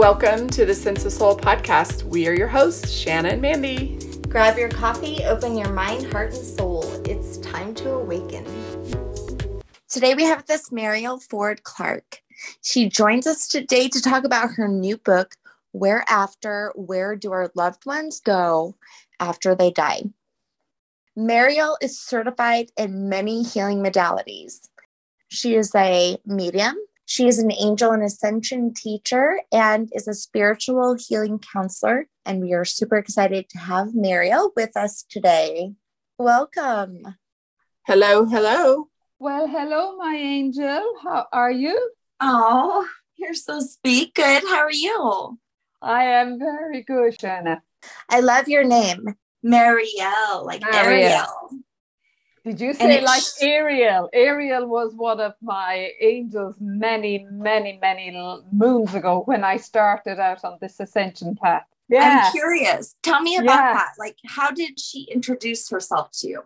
Welcome to the Sense of Soul podcast. We are your hosts, Shanna and Mandy. Grab your coffee, open your mind, heart, and soul. It's time to awaken. Today we have this Mariel Ford Clark. She joins us today to talk about her new book, Where After Where Do Our Loved Ones Go After They Die? Mariel is certified in many healing modalities. She is a medium, she is an angel and ascension teacher and is a spiritual healing counselor. And we are super excited to have Mariel with us today. Welcome. Hello, hello. Well, hello, my angel. How are you? Oh, you're so sweet. Good. How are you? I am very good, Shanna. I love your name, Mariel, like Mariel. Ariel. Did you say like Ariel? Ariel was one of my angels many, many, many moons ago when I started out on this ascension path. Yeah. I'm curious. Tell me about yeah. that. Like, how did she introduce herself to you?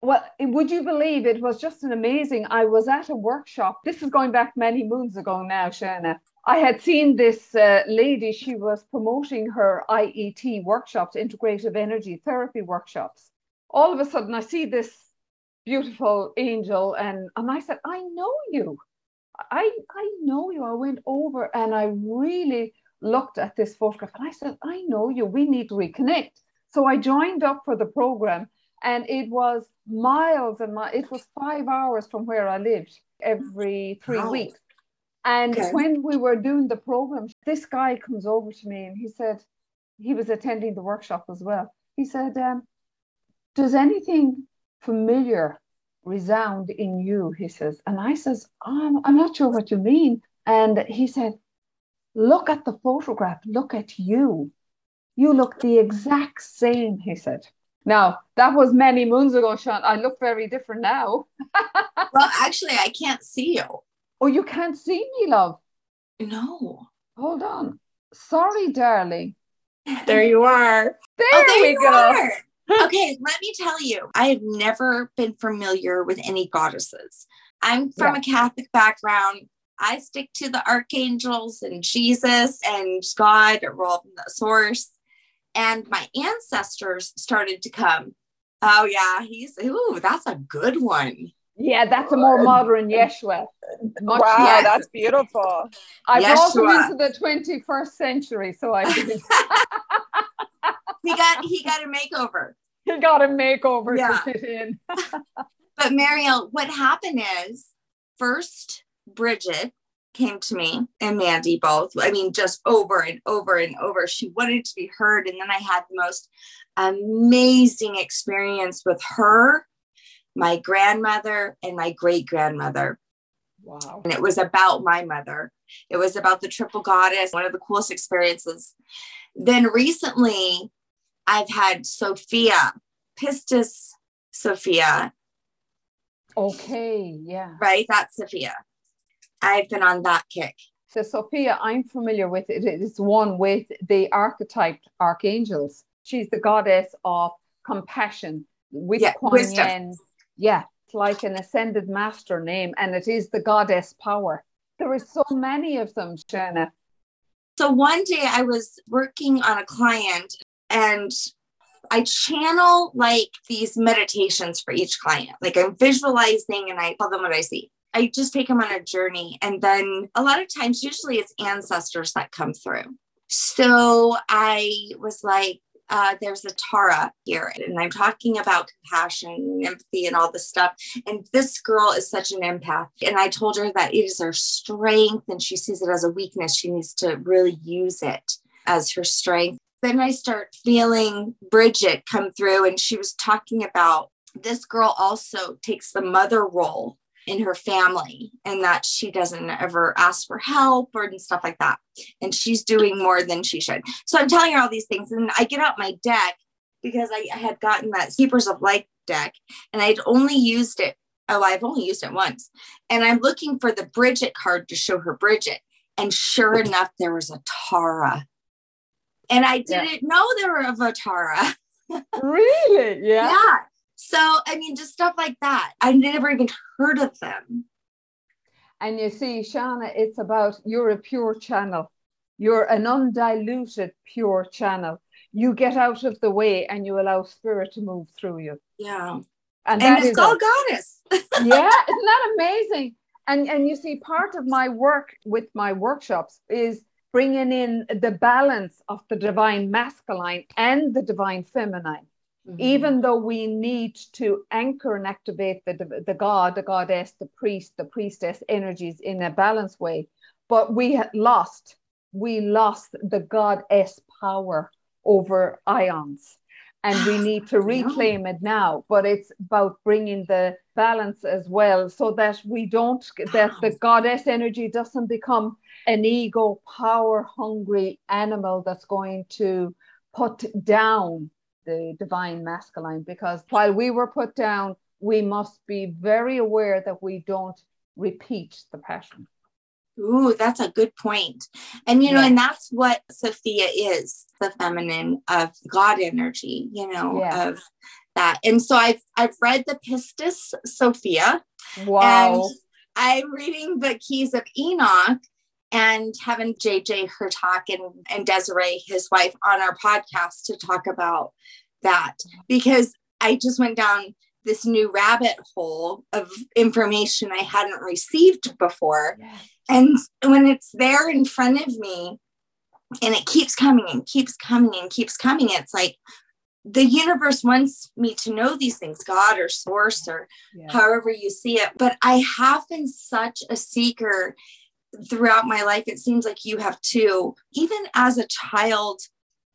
Well, would you believe it was just an amazing? I was at a workshop. This is going back many moons ago now, Shanna. I had seen this uh, lady, she was promoting her IET workshops, integrative energy therapy workshops. All of a sudden, I see this beautiful angel and and I said I know you. I I know you. I went over and I really looked at this photograph and I said I know you. We need to reconnect. So I joined up for the program and it was miles and miles it was 5 hours from where I lived every 3 wow. weeks. And okay. when we were doing the program this guy comes over to me and he said he was attending the workshop as well. He said um, does anything familiar resound in you, he says. And I says, oh, I'm not sure what you mean. And he said, look at the photograph, look at you. You look the exact same, he said. Now, that was many moons ago, Sean. I look very different now. well, actually, I can't see you. Oh, you can't see me, love? No. Hold on. Sorry, darling. There you are. There, oh, there we go. Are okay, let me tell you, I have never been familiar with any goddesses. I'm from yeah. a Catholic background. I stick to the archangels and Jesus and God, or all from the source. And my ancestors started to come. Oh yeah, he's ooh, that's a good one. Yeah, that's a more modern Yeshua. Much wow, yes. that's beautiful. I brought him into the 21st century, so I did. he got he got a makeover. He got a makeover yeah. to fit in. but Mariel, what happened is first Bridget came to me and Mandy both. I mean, just over and over and over. She wanted to be heard. And then I had the most amazing experience with her, my grandmother, and my great grandmother. Wow. And it was about my mother. It was about the triple goddess, one of the coolest experiences. Then recently, I've had Sophia, Pistis Sophia. Okay, yeah. Right, that's Sophia. I've been on that kick. So Sophia, I'm familiar with it. It is one with the archetype archangels. She's the goddess of compassion with yeah, Kuan Yin. Yeah, it's like an ascended master name, and it is the goddess power. There are so many of them, Shanna. So one day I was working on a client and I channel like these meditations for each client. Like I'm visualizing and I tell them what I see. I just take them on a journey. And then a lot of times, usually it's ancestors that come through. So I was like, uh, there's a Tara here, and I'm talking about compassion and empathy and all this stuff. And this girl is such an empath. And I told her that it is her strength and she sees it as a weakness. She needs to really use it as her strength then I start feeling Bridget come through, and she was talking about this girl also takes the mother role in her family and that she doesn't ever ask for help or and stuff like that. And she's doing more than she should. So I'm telling her all these things. And I get out my deck because I, I had gotten that Keepers of Light deck and I'd only used it. Oh, I've only used it once. And I'm looking for the Bridget card to show her Bridget. And sure enough, there was a Tara and I didn't yeah. know they were of Otara. really? Yeah. Yeah. So, I mean, just stuff like that. I never even heard of them. And you see, Shauna, it's about you're a pure channel. You're an undiluted, pure channel. You get out of the way and you allow spirit to move through you. Yeah. And, And, it's all a- goddess. yeah, isn't that amazing? And and you see, part of my work with my workshops is bringing in the balance of the divine masculine and the divine feminine. Mm-hmm. Even though we need to anchor and activate the the god, the goddess, the priest, the priestess energies in a balanced way, but we lost we lost the goddess power over ions and we need to reclaim it now but it's about bringing the balance as well so that we don't that the goddess energy doesn't become an ego power hungry animal that's going to put down the divine masculine because while we were put down we must be very aware that we don't repeat the pattern Ooh, that's a good point. And you know, Yeah. and that's what Sophia is, the feminine of God energy, you know, Yeah. of that. And so I've I've read the Pistis Sophia wow and I'm reading the Keys of Enoch and having JJ Hurtak and, and Desiree, his wife, on our podcast to talk about that because I just went down this new rabbit hole of information I hadn't received before. And when it's there in front of me and it keeps coming and keeps coming and keeps coming, it's like the universe wants me to know these things, God or source or Yeah. however you see it. But I have been such a seeker throughout my life. It seems like you have too. Even as a child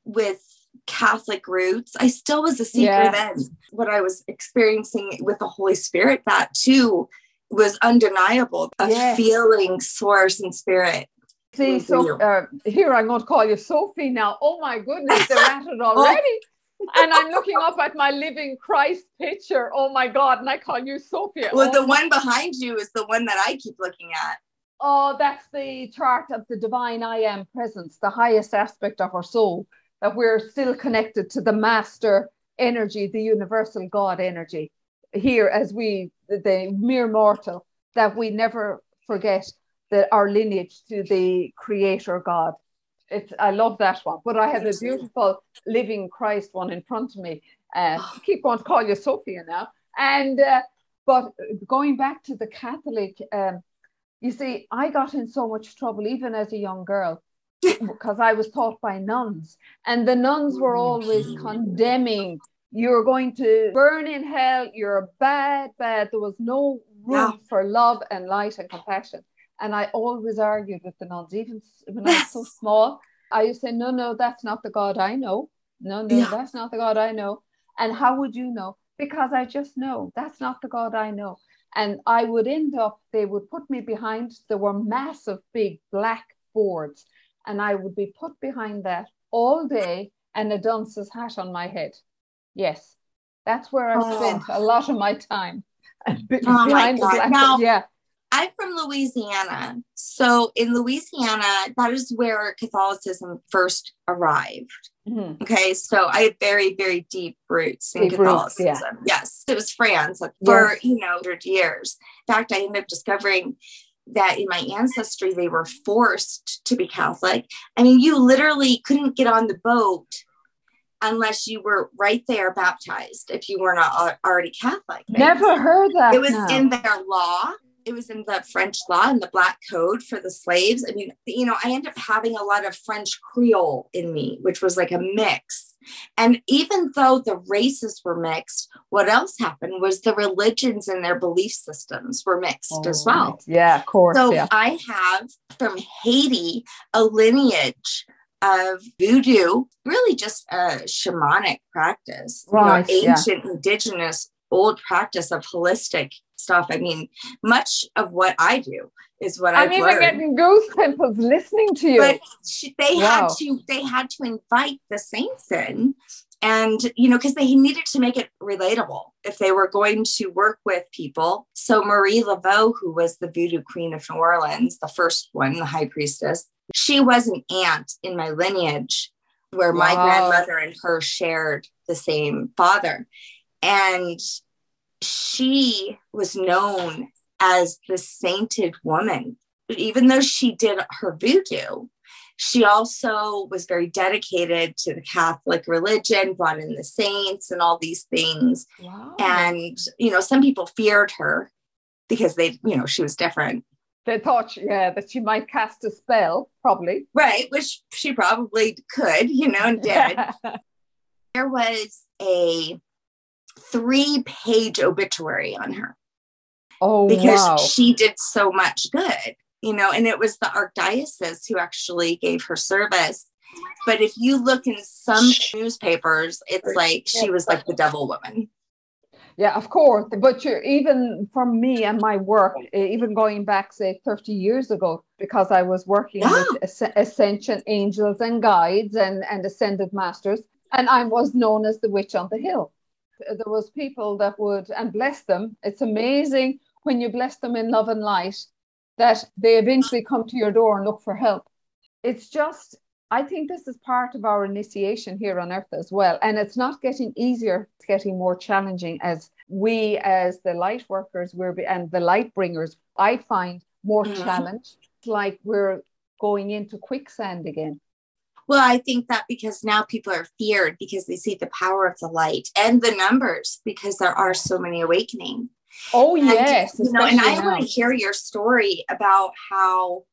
with Catholic roots, I still was a seeker Yeah. then. What I was experiencing with the Holy Spirit, that too was undeniable. A Yes. feeling source and spirit. See, so uh, here I'm going to call you Sophie now. Oh my goodness, they're at it already. And I'm looking up at my living Christ picture. Oh my God, and I call you Sophia. Well, oh, the one behind you is the one that I keep looking at. oh, that's the chart of the divine I am presence, the highest aspect of our soul, that we're still connected to the master energy, the universal God energy. Here, as we, the mere mortal, that we never forget that our lineage to the creator God. It's, I love that one, but I have a beautiful living Christ one in front of me. Uh, I keep going to call you Sophia now. And, uh, but going back to the Catholic, um, you see, I got in so much trouble even as a young girl because I was taught by nuns, and the nuns were always condemning. You're going to burn in hell. You're bad, bad. There was no room Yeah. for love and light and compassion. And I always argued with the nuns, even when I was so small. I used to say, No, no, that's not the God I know. No, no, Yeah. that's not the God I know. And how would you know? Because I just know that's not the God I know. And I would end up, they would put me behind, there were massive big black boards, and I would be put behind that all day and a dunce's hat on my head. Yes, that's where I Oh. spent a lot of my time. Oh my behind the God. black Now- yeah, I'm from Louisiana. So in Louisiana, that is where Catholicism first arrived. Mhm. Okay. So I have very, very deep roots in Deep roots, Catholicism. yeah. Yes. It was France for, Yes. you know, 100 years. In fact, I ended up discovering that in my ancestry, they were forced to be Catholic. I mean, you literally couldn't get on the boat unless you were right there baptized if you were not already Catholic. never heard that. it was now. in their law it was in the french law and the black code for the slaves i mean you know i ended up having a lot of french creole in me which was like a mix and even though the races were mixed what else happened was the religions and their belief systems were mixed as Oh, well. Yeah, of course. so yeah. I have from Haiti a lineage of voodoo, really just a shamanic practice, you know, Right, yeah. ancient indigenous old practice of holistic stuff. I mean, much of what I do is what I'm I've even learned. getting goosebumps listening to you. but she, they Wow. had to they had to invite the saints in and you know because they needed to make it relatable if they were going to work with people so marie laveau who was the voodoo queen of new orleans the first one the high priestess she was an aunt in my lineage where my grandmother and her shared the same father and she was known as the sainted woman even though she did her voodoo she also was very dedicated to the Catholic religion, brought in the saints and all these things. Wow. And, you know, some people feared her because they, you know, she was different. They thought, yeah, that she might cast a spell, probably. Right, which she probably could, you know, and did. there was a three page obituary on her. Oh, because wow. she did so much good you know, and it was the archdiocese who actually gave her service. But if you look in some newspapers, it's like she was like the devil woman. Yeah, of course. But you're even from me and my work, eh, even going back, say, 30 years ago, because I was working yeah. with Ascension Angels and Guides and, and Ascended Masters, and I was known as the witch on the hill. There was people that would, and bless them. It's amazing when you bless them in love and light that they eventually come to your door and look for help. It's just, I think this is part of our initiation here on earth as well. And it's not getting easier, it's getting more challenging as we, as the light workers, we're, and the light bringers, I find more mm-hmm. challenge. like we're going into quicksand again. Well, I think that because now people are feared because they see the power of the light and the numbers because there are so many awakening. Oh and, yes, you know, and I want to hear your story about how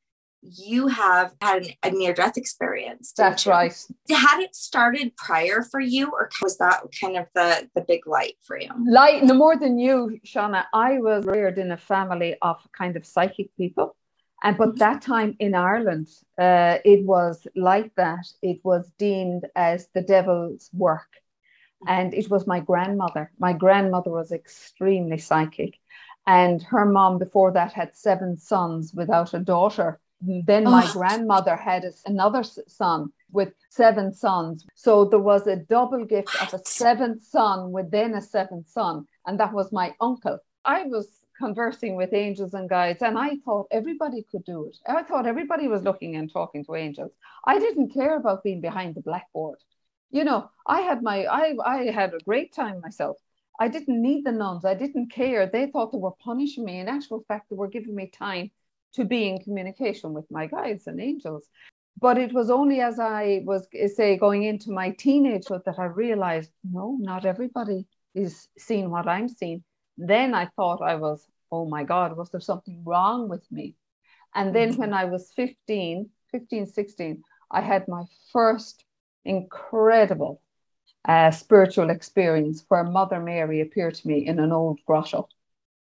you have had an, a near death experience. That's you? right. Had it started prior for you, or was that kind of the the big light for you? Light, no more than you, Shauna. I was reared in a family of kind of psychic people. And but that time in Ireland, uh, it was like that. It was deemed as the devil's work and it was my grandmother. My grandmother was extremely psychic, and her mom before that had seven sons without a daughter. Then my oh. grandmother had another son with seven sons. So there was a double gift of a seventh son within a seventh son, and that was my uncle. I was conversing with angels and guides, and I thought everybody could do it. I thought everybody was looking and talking to angels. I didn't care about being behind the blackboard you know, I had my, I, I had a great time myself. I didn't need the nuns. I didn't care. They thought they were punishing me. In actual fact, they were giving me time to be in communication with my guides and angels. But it was only as I was, eh, say, going into my teenagehood that I realized, no, not everybody is seeing what I'm seeing. Then I thought I was, oh my God, was there something wrong with me? And then mm-hmm. when I was 15, 15, 16, I had my first incredible uh, spiritual experience where Mother Mary appeared to me in an old grotto.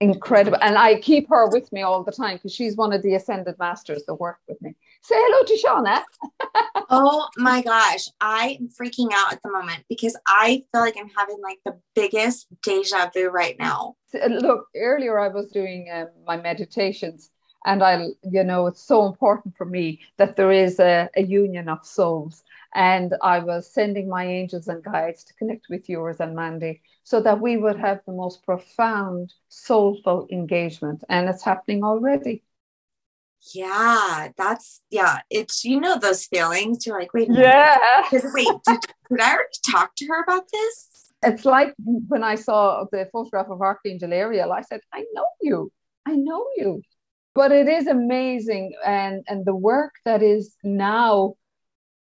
Incredible. And I keep her with me all the time because she's one of the ascended masters that work with me. Say hello to Shauna. oh my gosh. I am freaking out at the moment because I feel like I'm having like the biggest deja vu right now. Look, earlier I was doing um, my meditations and I, you know, it's so important for me that there is a, a union of souls and I was sending my angels and guides to connect with yours and Mandy so that we would have the most profound, soulful engagement. And it's happening already. Yeah, that's yeah. It's you know those feelings. You're like, wait, yeah. Wait, did, did I already talk to her about this? It's like when I saw the photograph of Archangel Ariel, I said, I know you. I know you. But it is amazing and and the work that is now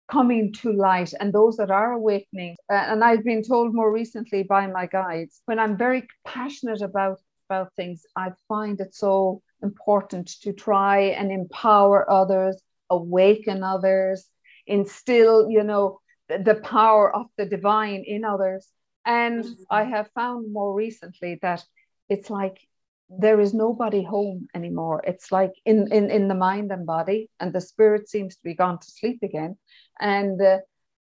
coming to light and those that are awakening. And I've been told more recently by my guides when I'm very passionate about, about things, I find it so important to try and empower others, awaken others, instill, you know, the, power of the divine in others. And mm-hmm. I have found more recently that it's like there is nobody home anymore. It's like in, in, in the mind and body, and the spirit seems to be gone to sleep again. And uh,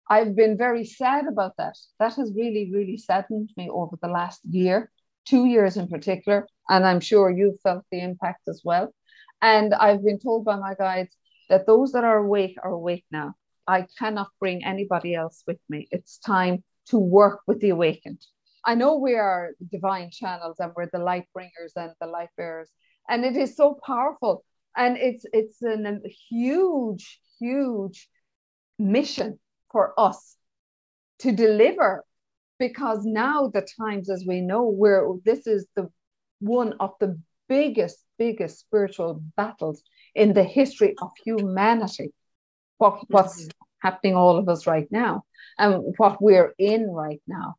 I've been very sad about that. That has really, really saddened me over the last year, two years in particular. And I'm sure you've felt the impact as well. And I've been told by my guides that those that are awake are awake now. I cannot bring anybody else with me. It's time to work with the awakened. I know we are divine channels and we're the light bringers and the light bearers. And it is so powerful. And it's it's an, a huge, huge mission for us to deliver because now the times as we know where this is the one of the biggest biggest spiritual battles in the history of humanity what what's mm-hmm. happening all of us right now and what we're in right now.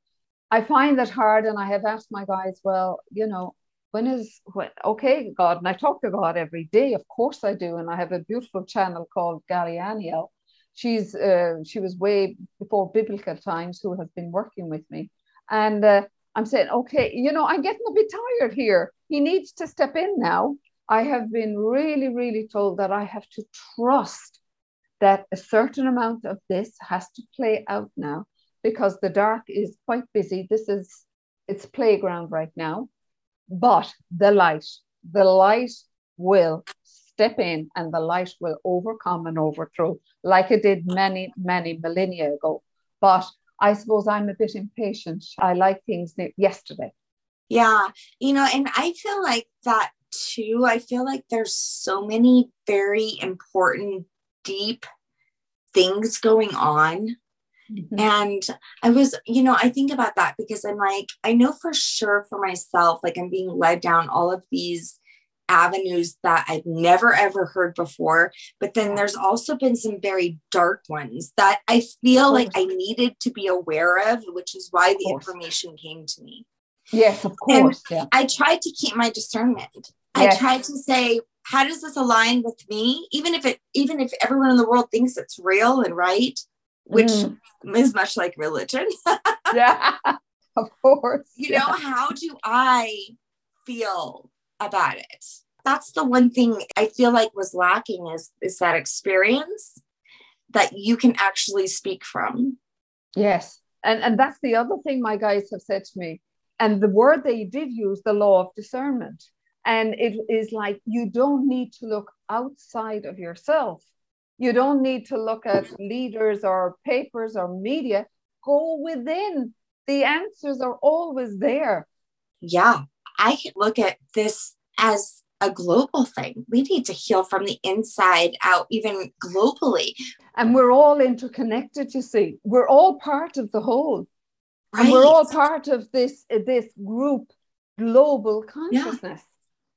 I find that hard, and I have asked my guys, well, you know, when is when okay, God, and I talk to God every day, of course I do, and I have a beautiful channel called Gallianiel. She's uh, she was way before biblical times who has been working with me, and uh, I'm saying, okay, you know, I'm getting a bit tired here. He needs to step in now. I have been really, really told that I have to trust that a certain amount of this has to play out now because the dark is quite busy. This is its playground right now. But the light, the light will step in and the light will overcome and overthrow like it did many, many millennia ago. But I suppose I'm a bit impatient. I like things yesterday. Yeah. You know, and I feel like that too. I feel like there's so many very important, deep things going on. Mm-hmm. And I was, you know, I think about that because I'm like, I know for sure for myself, like I'm being led down all of these avenues that I've never ever heard before. But then there's also been some very dark ones that I feel like I needed to be aware of, which is why the information came to me. Yes, of course. Yeah. I tried to keep my discernment. Yes. I tried to say, how does this align with me? Even if it, even if everyone in the world thinks it's real and right, which mm. is much like religion. yeah, of course. You yeah. know, how do I feel about it. That's the one thing I feel like was lacking is, is that experience that you can actually speak from. Yes. And, and that's the other thing my guys have said to me. And the word they did use, the law of discernment. And it is like you don't need to look outside of yourself. You don't need to look at leaders or papers or media. Go within. The answers are always there. Yeah. I look at this as a global thing. We need to heal from the inside out, even globally. And we're all interconnected, you see. We're all part of the whole. Right. And we're all part of this, this group global consciousness.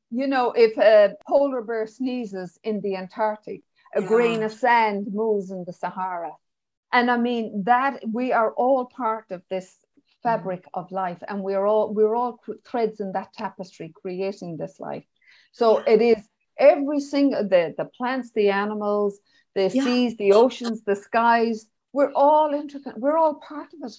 Yeah. You know, if a polar bear sneezes in the Antarctic, a yeah. grain of sand moves in the Sahara. And I mean that we are all part of this Mm-hmm. fabric of life and we're all we're all threads in that tapestry creating this life. So it is every single the the plants the animals the yeah. seas the oceans the skies we're all intricate we're all part of it.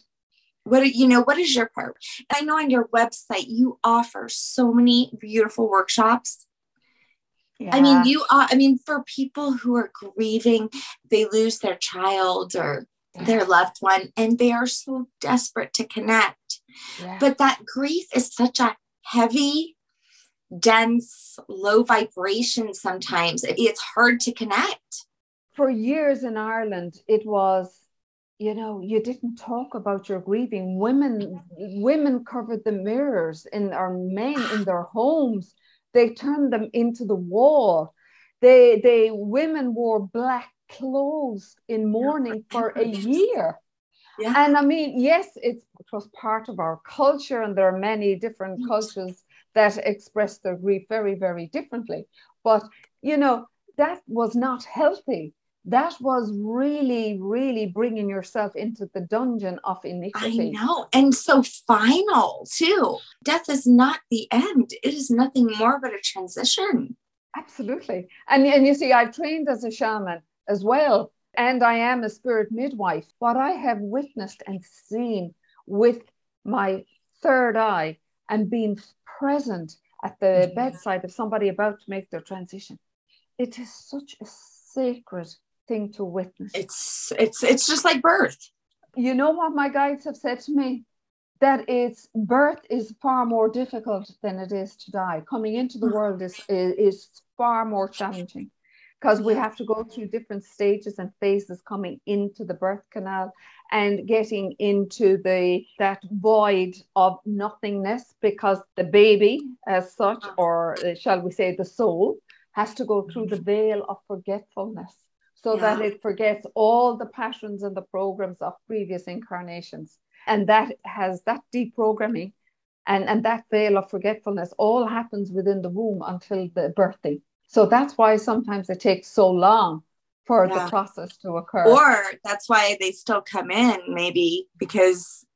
What you know what is your part? I know on your website you offer so many beautiful workshops. Yeah. I mean, you are, I mean, for people who are grieving, they lose their child or their loved one and they are so desperate to connect. Yeah. But that grief is such a heavy, dense, low vibration sometimes. It's hard to connect. For years in Ireland, it was you know you didn't talk about your grieving women women covered the mirrors in our men in their homes they turned them into the wall they they women wore black closed in mourning for a year. Yeah. And I mean, yes, it's, it was part of our culture, and there are many different cultures that express their grief very, very differently. But, you know, that was not healthy. That was really, really bringing yourself into the dungeon of iniquity. I know. And so final, too. Death is not the end, it is nothing more but a transition. Absolutely. And, and you see, I've trained as a shaman as well. And I am a spirit midwife. What I have witnessed and seen with my third eye and being present at the mm-hmm. bedside of somebody about to make their transition, it is such a sacred thing to witness. It's it's it's just like birth. You know what my guides have said to me? That it's birth is far more difficult than it is to die. Coming into the mm. world is, is, is far more challenging because we have to go through different stages and phases coming into the birth canal and getting into the that void of nothingness because the baby as such or uh, shall we say the soul has to go through the veil of forgetfulness so yeah. that it forgets all the patterns and the programs of previous incarnations. And that has that deprogramming and and that veil of forgetfulness all happens within the womb until the birthing so that's why sometimes it takes so long for Yeah. the process to occur. Or that's why they still come in, maybe because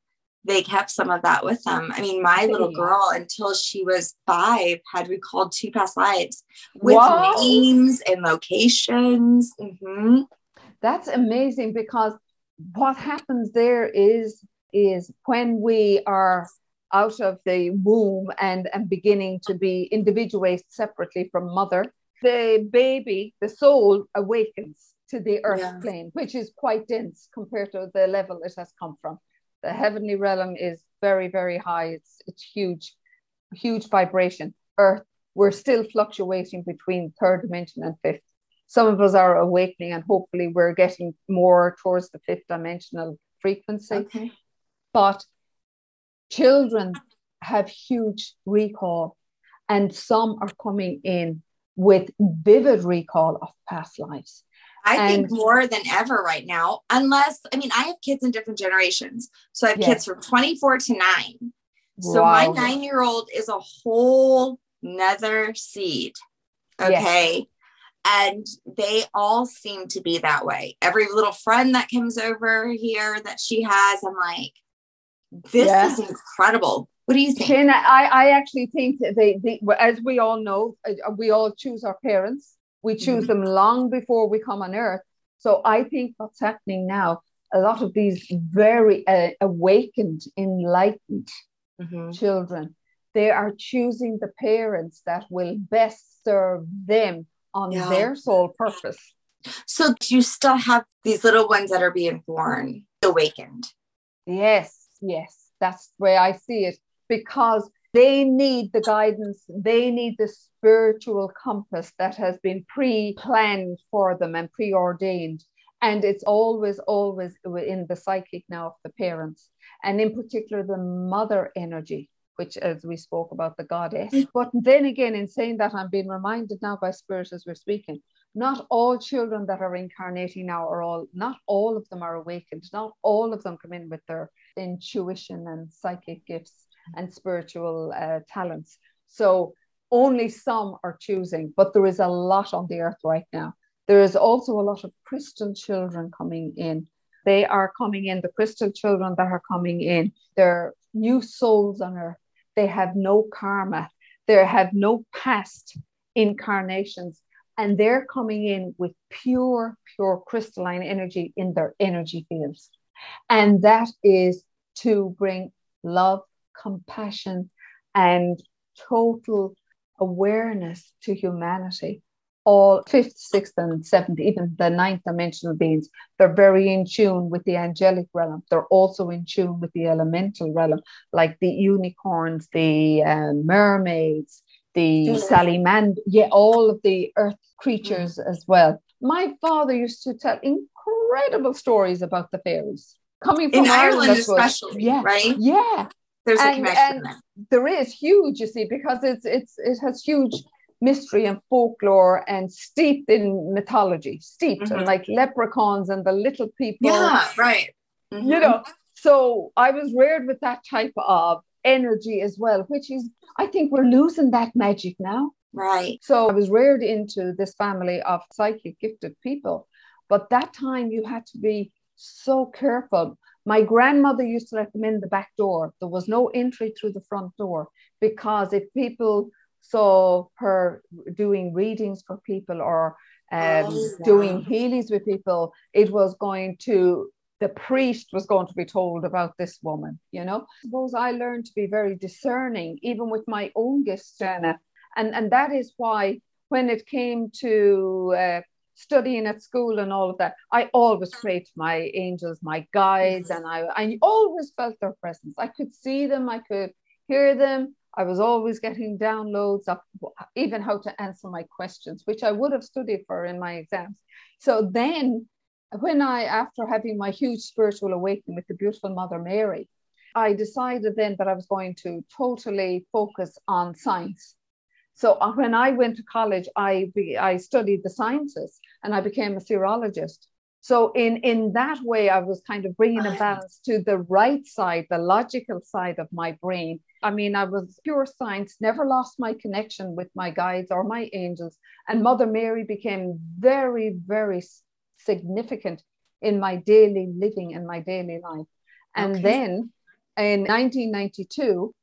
they kept some of that with them. I mean, my little girl, until she was five, had recalled two past lives with names and locations. hmm That's amazing because what happens there is is when we are out of the womb and, and beginning to be individuated separately from mother, the baby, the soul awakens to the earth Yeah. plane, which is quite dense compared to the level it has come from. The heavenly realm is very, very high. It's it's huge, huge vibration. Earth, we're still fluctuating between third dimension and fifth some of us are awakening and hopefully we're getting more towards the fifth dimensional frequency Okay. but children have huge recall and some are coming in with vivid recall of past lives I think more than ever right now, unless, I mean, I have kids in different generations. So I have Yes. kids from 24 to nine. So my nine year old is a whole nother seed. Yes. Okay. And they all seem to be that way. Every little friend that comes over here that she has, I'm like, this Yeah. is incredible. What do you think? Shana, I, I actually think that they, they, as we all know, uh, we all choose our parents. We choose Mhm. them long before we come on earth. So I think what's happening now, a lot of these very uh, awakened, enlightened Mhm. children, they are choosing the parents that will best serve them on Yeah. their sole purpose. So do you still have these little ones that are being born awakened? Yes, yes, that's the way I see it because they need the guidance, they need the spiritual compass that has been pre planned for them and preordained. And it's always, always in the psychic now of the parents, and in particular the mother energy, which, as we spoke about, the goddess. Mm. But then again, in saying that, I'm being reminded now by spirit as we're speaking not all children that are incarnating now are all not all of them are awakened not all of them come in with their intuition and psychic gifts and spiritual uh, talents. So only some are choosing but there is a lot on the earth right now. There is also a lot of crystal children coming in. They are coming in the crystal children that are coming in. They're new souls on earth. They have no karma. They have no past incarnations. And they're coming in with pure, pure crystalline energy in their energy fields. And that is to bring love, compassion, and total awareness to humanity. All fifth, sixth, and seventh, even the ninth dimensional beings, they're very in tune with the angelic realm. They're also in tune with the elemental realm, like the unicorns, the uh, mermaids, the Mhm. salamander, yeah, all of the earth creatures as well. My father used to tell incredible stories about the fairies coming from In Ireland, I suppose. especially, Yeah, right? yeah, There's a And- connection and- there. there is huge. You see, because it's it's it has huge mystery and folklore and steeped in mythology, steeped and Mhm. like leprechauns and the little people Yeah, right. you Mhm. know so i was reared with that type of energy as well which is i think we're losing that magic now Right. so i was reared into this family of psychic gifted people but that time you had to be so careful my grandmother used to let them in the back door there was no entry through the front door because if people saw her doing readings for people or um, Oh, doing healings with people it was going to the priest was going to be told about this woman, you know. I suppose I learned to be very discerning, even with my own gifts, Jenna. And, and that is why when it came to uh, studying at school and all of that, I always prayed to my angels, my guides, and I, I always felt their presence. I could see them, I could hear them. I was always getting downloads of even how to answer my questions, which I would have studied for in my exams. So then when I, after having my huge spiritual awakening with the beautiful Mother Mary, I decided then that I was going to totally focus on science. So uh, when I went to college, I, be, I studied the sciences and I became a serologist. So in, in that way, I was kind of bringing a balance to the right side, the logical side of my brain. I mean, I was pure science, never lost my connection with my guides or my angels. And Mother Mary became very, very significant in my daily living and my daily life. And Okay. then in 1992,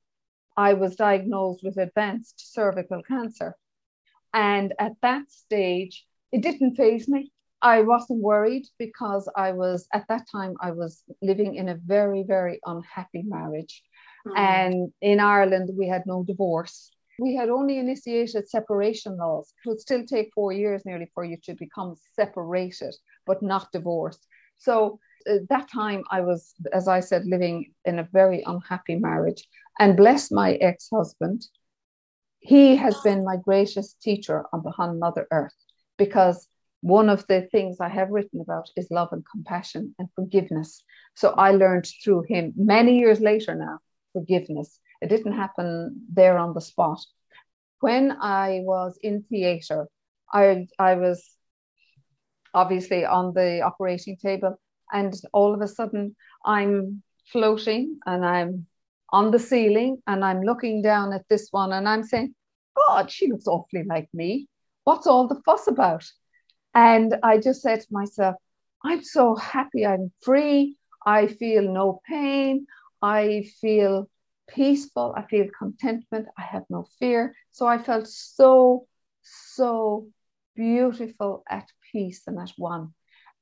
I was diagnosed with advanced cervical cancer. And at that stage, it didn't phase me. I wasn't worried because I was, at that time, I was living in a very, very unhappy marriage. Mm. And in Ireland, we had no divorce. We had only initiated separation laws. It would still take four years nearly for you to become separated, but not divorced. So at that time, I was, as I said, living in a very unhappy marriage. And bless my ex husband, he has been my greatest teacher on upon Mother Earth because one of the things I have written about is love and compassion and forgiveness. So I learned through him many years later now forgiveness. It didn't happen there on the spot. When I was in theatre, I, I was obviously on the operating table, and all of a sudden I'm floating and I'm on the ceiling and I'm looking down at this one and I'm saying, God, she looks awfully like me. What's all the fuss about? And I just said to myself, I'm so happy. I'm free. I feel no pain. I feel peaceful. I feel contentment. I have no fear. So I felt so, so beautiful at peace and at one.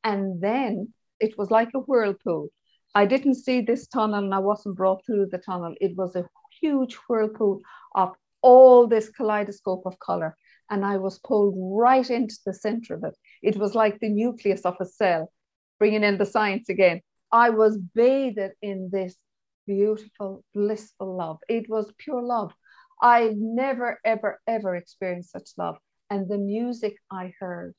And then it was like a whirlpool. I didn't see this tunnel and I wasn't brought through the tunnel. It was a huge whirlpool of all this kaleidoscope of color. And I was pulled right into the center of it. It was like the nucleus of a cell, bringing in the science again. I was bathed in this beautiful, blissful love. It was pure love. I never, ever, ever experienced such love. And the music I heard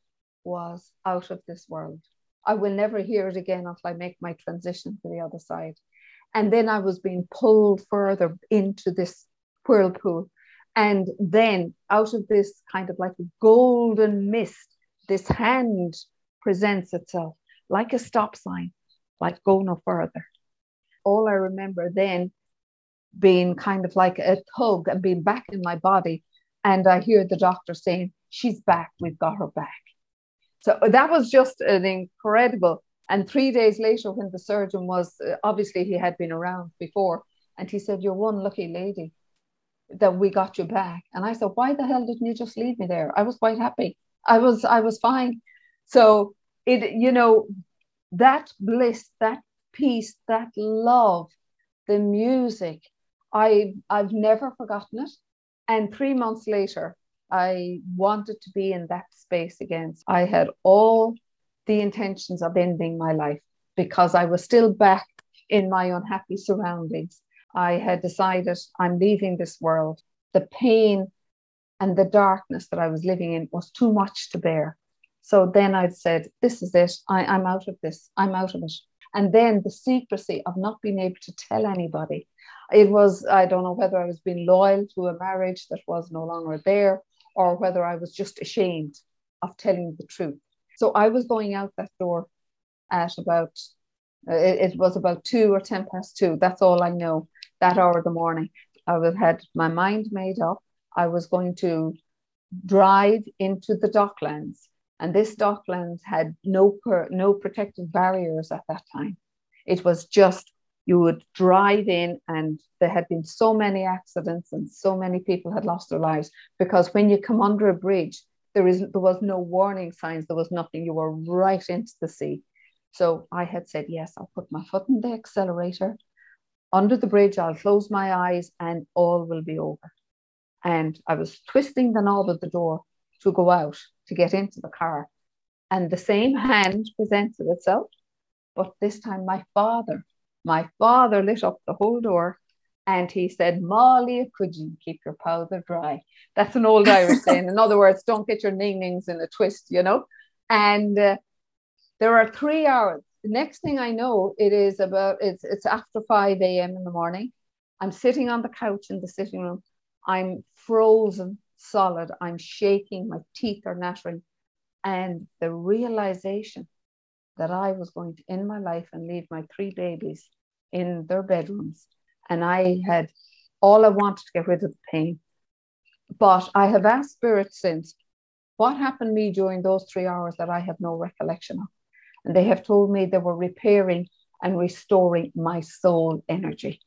was out of this world. I will never hear it again until I make my transition to the other side. And then I was being pulled further into this whirlpool. And then out of this kind of like golden mist, this hand presents itself like a stop sign, like go no further. All I remember then being kind of like a tug and being back in my body. And I hear the doctor saying, She's back, we've got her back. So that was just an incredible. And three days later, when the surgeon was uh, obviously he had been around before, and he said, You're one lucky lady that we got you back. And I said, Why the hell didn't you just leave me there? I was quite happy. I was I was fine. So it, you know, that bliss, that peace, that love, the music, I I've never forgotten it. And three months later, I wanted to be in that space again. I had all the intentions of ending my life because I was still back in my unhappy surroundings. I had decided I'm leaving this world. The pain and the darkness that I was living in was too much to bear. So then I'd said, This is it. I, I'm out of this. I'm out of it. And then the secrecy of not being able to tell anybody. It was, I don't know whether I was being loyal to a marriage that was no longer there or whether I was just ashamed of telling the truth. So I was going out that door at about, uh, it, it, was about two or 10 past two. That's all I know that hour of the morning. I had my mind made up. I was going to drive into the docklands. And this docklands had no, per, no protective barriers at that time. It was just you would drive in and there had been so many accidents and so many people had lost their lives because when you come under a bridge there is there was no warning signs there was nothing. You were right into the sea. So i had said yes i'll put my foot in the accelerator. Under the bridge i'll close my eyes and all will be over. And i was twisting the knob of the door to go out to get into the car. And the same hand presented itself but this time my father my father lit up the whole door and he said, Molly, could you keep your powder dry? That's an old Irish saying. In other words, don't get your ning nings in a twist, you know? And uh, there are three hours. The next thing I know, it is about, it's, it's after 5 a.m. in the morning. I'm sitting on the couch in the sitting room. I'm frozen solid. I'm shaking. My teeth are nattering. And the realization that I was going to end my life and leave my three babies in their bedrooms. And I had all I wanted to get rid of the pain. But I have asked Spirit since, what happened to me during those three hours that I have no recollection of? And they have told me they were repairing and restoring my soul energy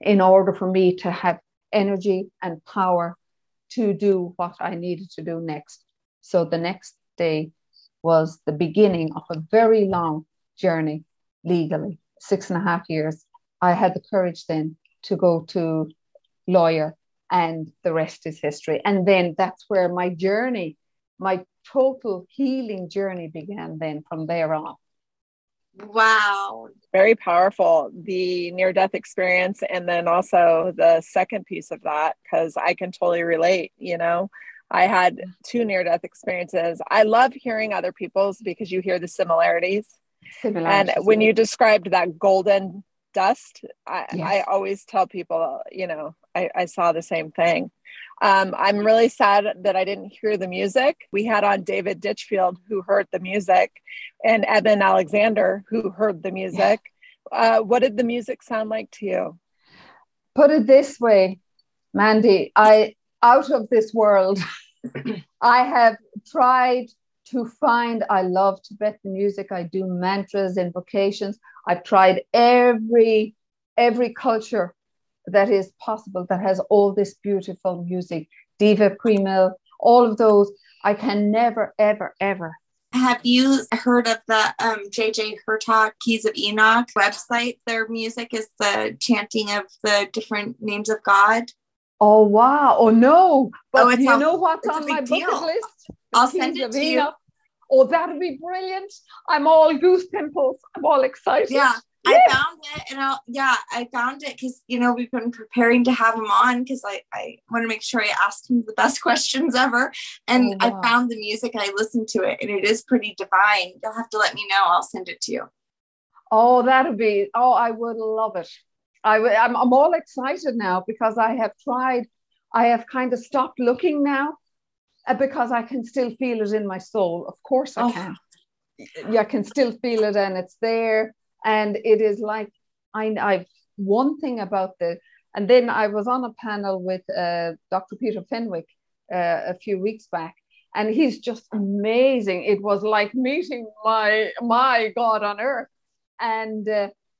in order for me to have energy and power to do what I needed to do next. So the next day was the beginning of a very long journey legally, six and a half years. I had the courage then to go to lawyer and the rest is history. And then that's where my journey, my total healing journey began then from there on. Wow. Very powerful. The near death experience, and then also the second piece of that, because I can totally relate. You know, I had two near death experiences. I love hearing other people's because you hear the similarities. similarities and when you described that golden dust, I, yes. I always tell people, you know, I, I saw the same thing. Um, I'm really sad that I didn't hear the music. We had on David Ditchfield, who heard the music, and Eben Alexander, who heard the music. Uh, what did the music sound like to you? Put it this way, Mandy, I out of this world. I have tried to find, I love Tibetan music. I do mantras, invocations. I've tried every every culture that is possible that has all this beautiful music, Deva Premal, all of those. I can never, ever, ever. Have you heard of the um, JJ Hurtak Keys of Enoch website? Their music is the chanting of the different names of God. Oh wow! Oh no! But oh, you know what's on my bucket list? The I'll send it to you. Oh, that'd be brilliant! I'm all goose pimples. I'm all excited. Yeah, I found it and I yeah, I found it because you know we've been preparing to have him on because I, I want to make sure I ask him the best questions ever. And oh, wow. I found the music and I listened to it and it is pretty divine. You'll have to let me know. I'll send it to you. Oh, that'd be oh, I would love it. I I'm, I'm all excited now because I have tried, I have kind of stopped looking now uh, because I can still feel it in my soul. Of course I oh. can. Yeah, I can still feel it and it's there and it is like I, I've one thing about the, and then I was on a panel with uh, Dr. Peter Fenwick uh, a few weeks back, and he's just amazing. It was like meeting my my God on earth, and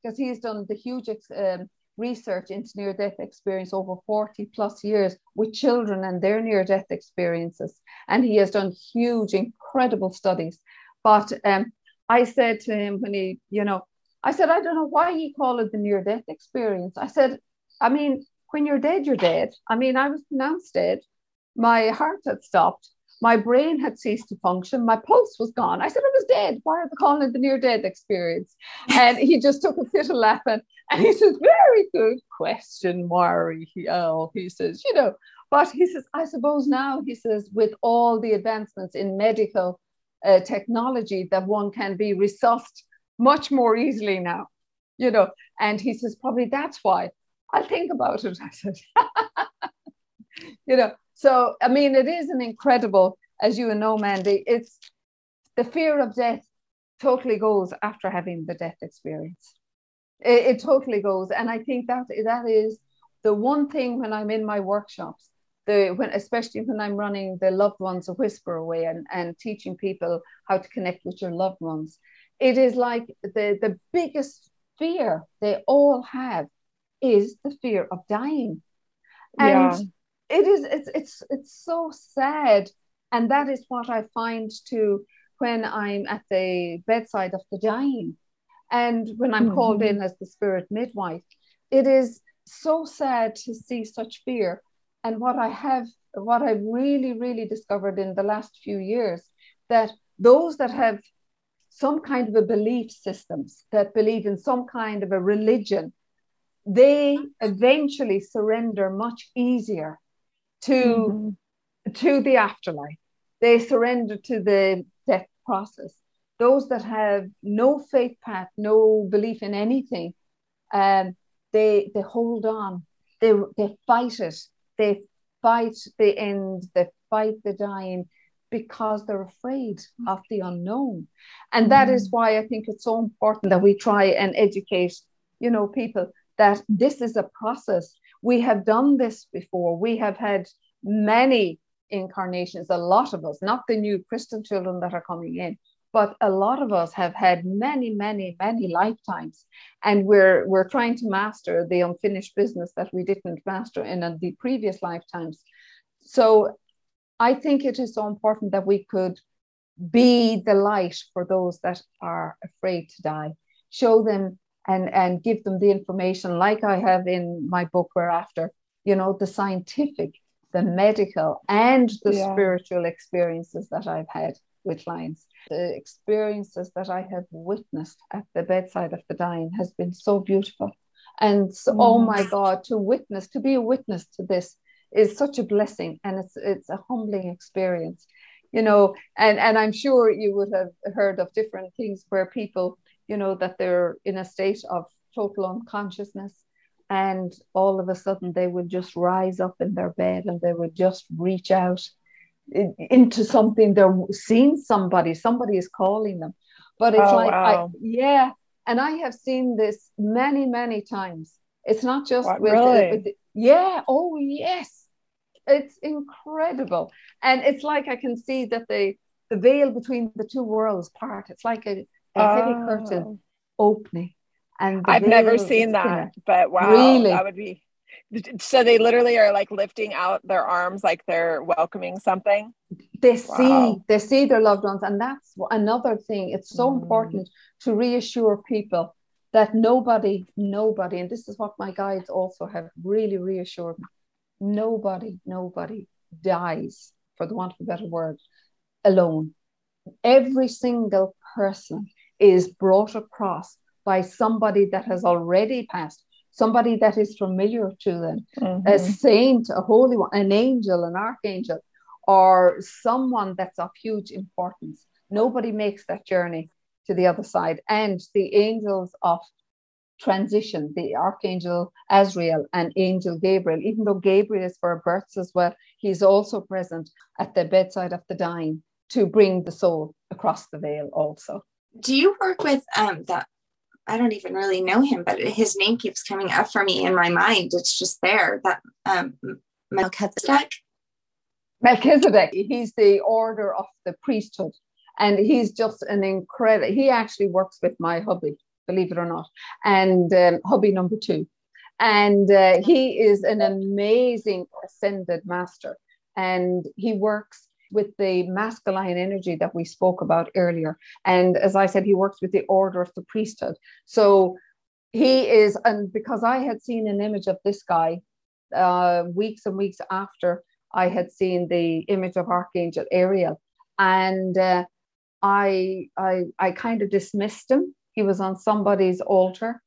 because he's done the huge um, research into near death experience over 40 plus years with children and their near death experiences, and he has done huge, incredible studies. But um, I said to him when he, you know, I said, I don't know why you call it the near death experience. I said, I mean, when you're dead, you're dead. I mean, I was pronounced dead. My heart had stopped. My brain had ceased to function. My pulse was gone. I said I was dead. Why are they calling it the near death experience? And he just took a fit of laughing. And he says, Very good question, Mari. Oh, he says, you know, but he says, I suppose now, he says, with all the advancements in medical uh, technology, that one can be resuscitated much more easily now, you know. And he says, probably that's why. I'll think about it. I said, you know, so I mean, it is an incredible, as you know, Mandy, it's the fear of death totally goes after having the death experience. It, it totally goes. And I think that that is the one thing when I'm in my workshops, the when especially when I'm running the loved ones a whisper away and, and teaching people how to connect with your loved ones it is like the, the biggest fear they all have is the fear of dying. And yeah. It is it's it's it's so sad. And that is what I find too when I'm at the bedside of the dying. And when I'm mm-hmm. called in as the spirit midwife, it is so sad to see such fear. And what I have, what I've really, really discovered in the last few years, that those that have some kind of a belief systems that believe in some kind of a religion, they eventually surrender much easier to, mm-hmm. to the afterlife. They surrender to the death process. Those that have no faith path, no belief in anything, um, they they hold on. They they fight it. They fight the end. They fight the dying because they're afraid of the unknown. And that is mm. why I think it's so important that we try and educate, you know, people that this is a process. We have done this before. We have had many incarnations, a lot of us, not the new crystal children that are coming in, but a lot of us have had many, many, many lifetimes, and we're we're trying to master the unfinished business that we didn't master in the previous lifetimes. So, I think it is so important that we could be the light for those that are afraid to die. Show them and and give them the information, like I have in my book. Whereafter, you know, the scientific, the medical, and the yeah. spiritual experiences that I've had with clients the experiences that I have witnessed at the bedside of the dying has been so beautiful. And so, mm. oh my God, to witness, to be a witness to this is such a blessing and it's it's a humbling experience. You know, and, and I'm sure you would have heard of different things where people, you know, that they're in a state of total unconsciousness and all of a sudden they would just rise up in their bed and they would just reach out into something. They're seeing somebody somebody is calling them. But it's oh, like wow. I, yeah and i have seen this many many times. It's not just what, with, really? with yeah oh yes. It's incredible. And it's like i can see that the the veil between the two worlds part. It's like a, a oh. heavy curtain opening and i've never seen that but wow really? that would be so they literally are like lifting out their arms like they're welcoming something they wow. see they see their loved ones and that's another thing it's so mm. important to reassure people that nobody nobody and this is what my guides also have really reassured me nobody nobody dies for the want of a better word alone every single person is brought across by somebody that has already passed somebody that is familiar to them, mm-hmm. a saint, a holy one, an angel, an archangel, or someone that's of huge importance. Nobody makes that journey to the other side. And the angels of transition, the archangel Azrael and angel Gabriel, even though Gabriel is for births as well, he's also present at the bedside of the dying to bring the soul across the veil also. Do you work with um, that I don't even really know him, but his name keeps coming up for me in my mind. It's just there that um, Melchizedek. Melchizedek, he's the order of the priesthood, and he's just an incredible. He actually works with my hubby, believe it or not, and um, hubby number two, and uh, he is an amazing ascended master, and he works with the masculine energy that we spoke about earlier. And as I said, he works with the order of the priesthood. So he is, and because I had seen an image of this guy uh, weeks and weeks after I had seen the image of Archangel Ariel, and uh, I, I, I kind of dismissed him. He was on somebody's altar,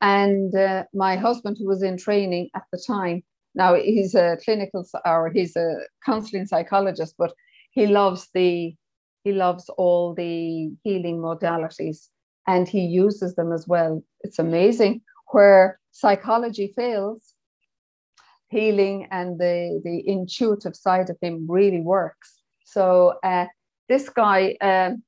and uh, my husband, who was in training at the time, now he's a clinical or he's a counseling psychologist, but he loves the he loves all the healing modalities and he uses them as well. It's amazing where psychology fails, healing and the, the intuitive side of him really works. So uh, this guy um,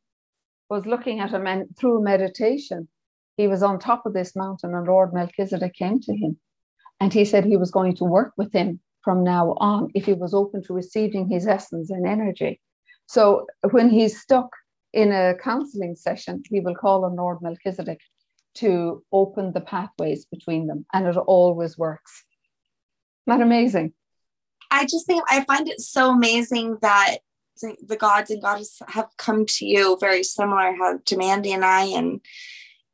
was looking at him and through meditation, he was on top of this mountain and Lord Melchizedek came to him and he said he was going to work with him from now on if he was open to receiving his essence and energy. So when he's stuck in a counseling session, he will call on Lord Melchizedek to open the pathways between them, and it always works. Not amazing. I just think I find it so amazing that the gods and goddesses have come to you very similar how Mandy and I and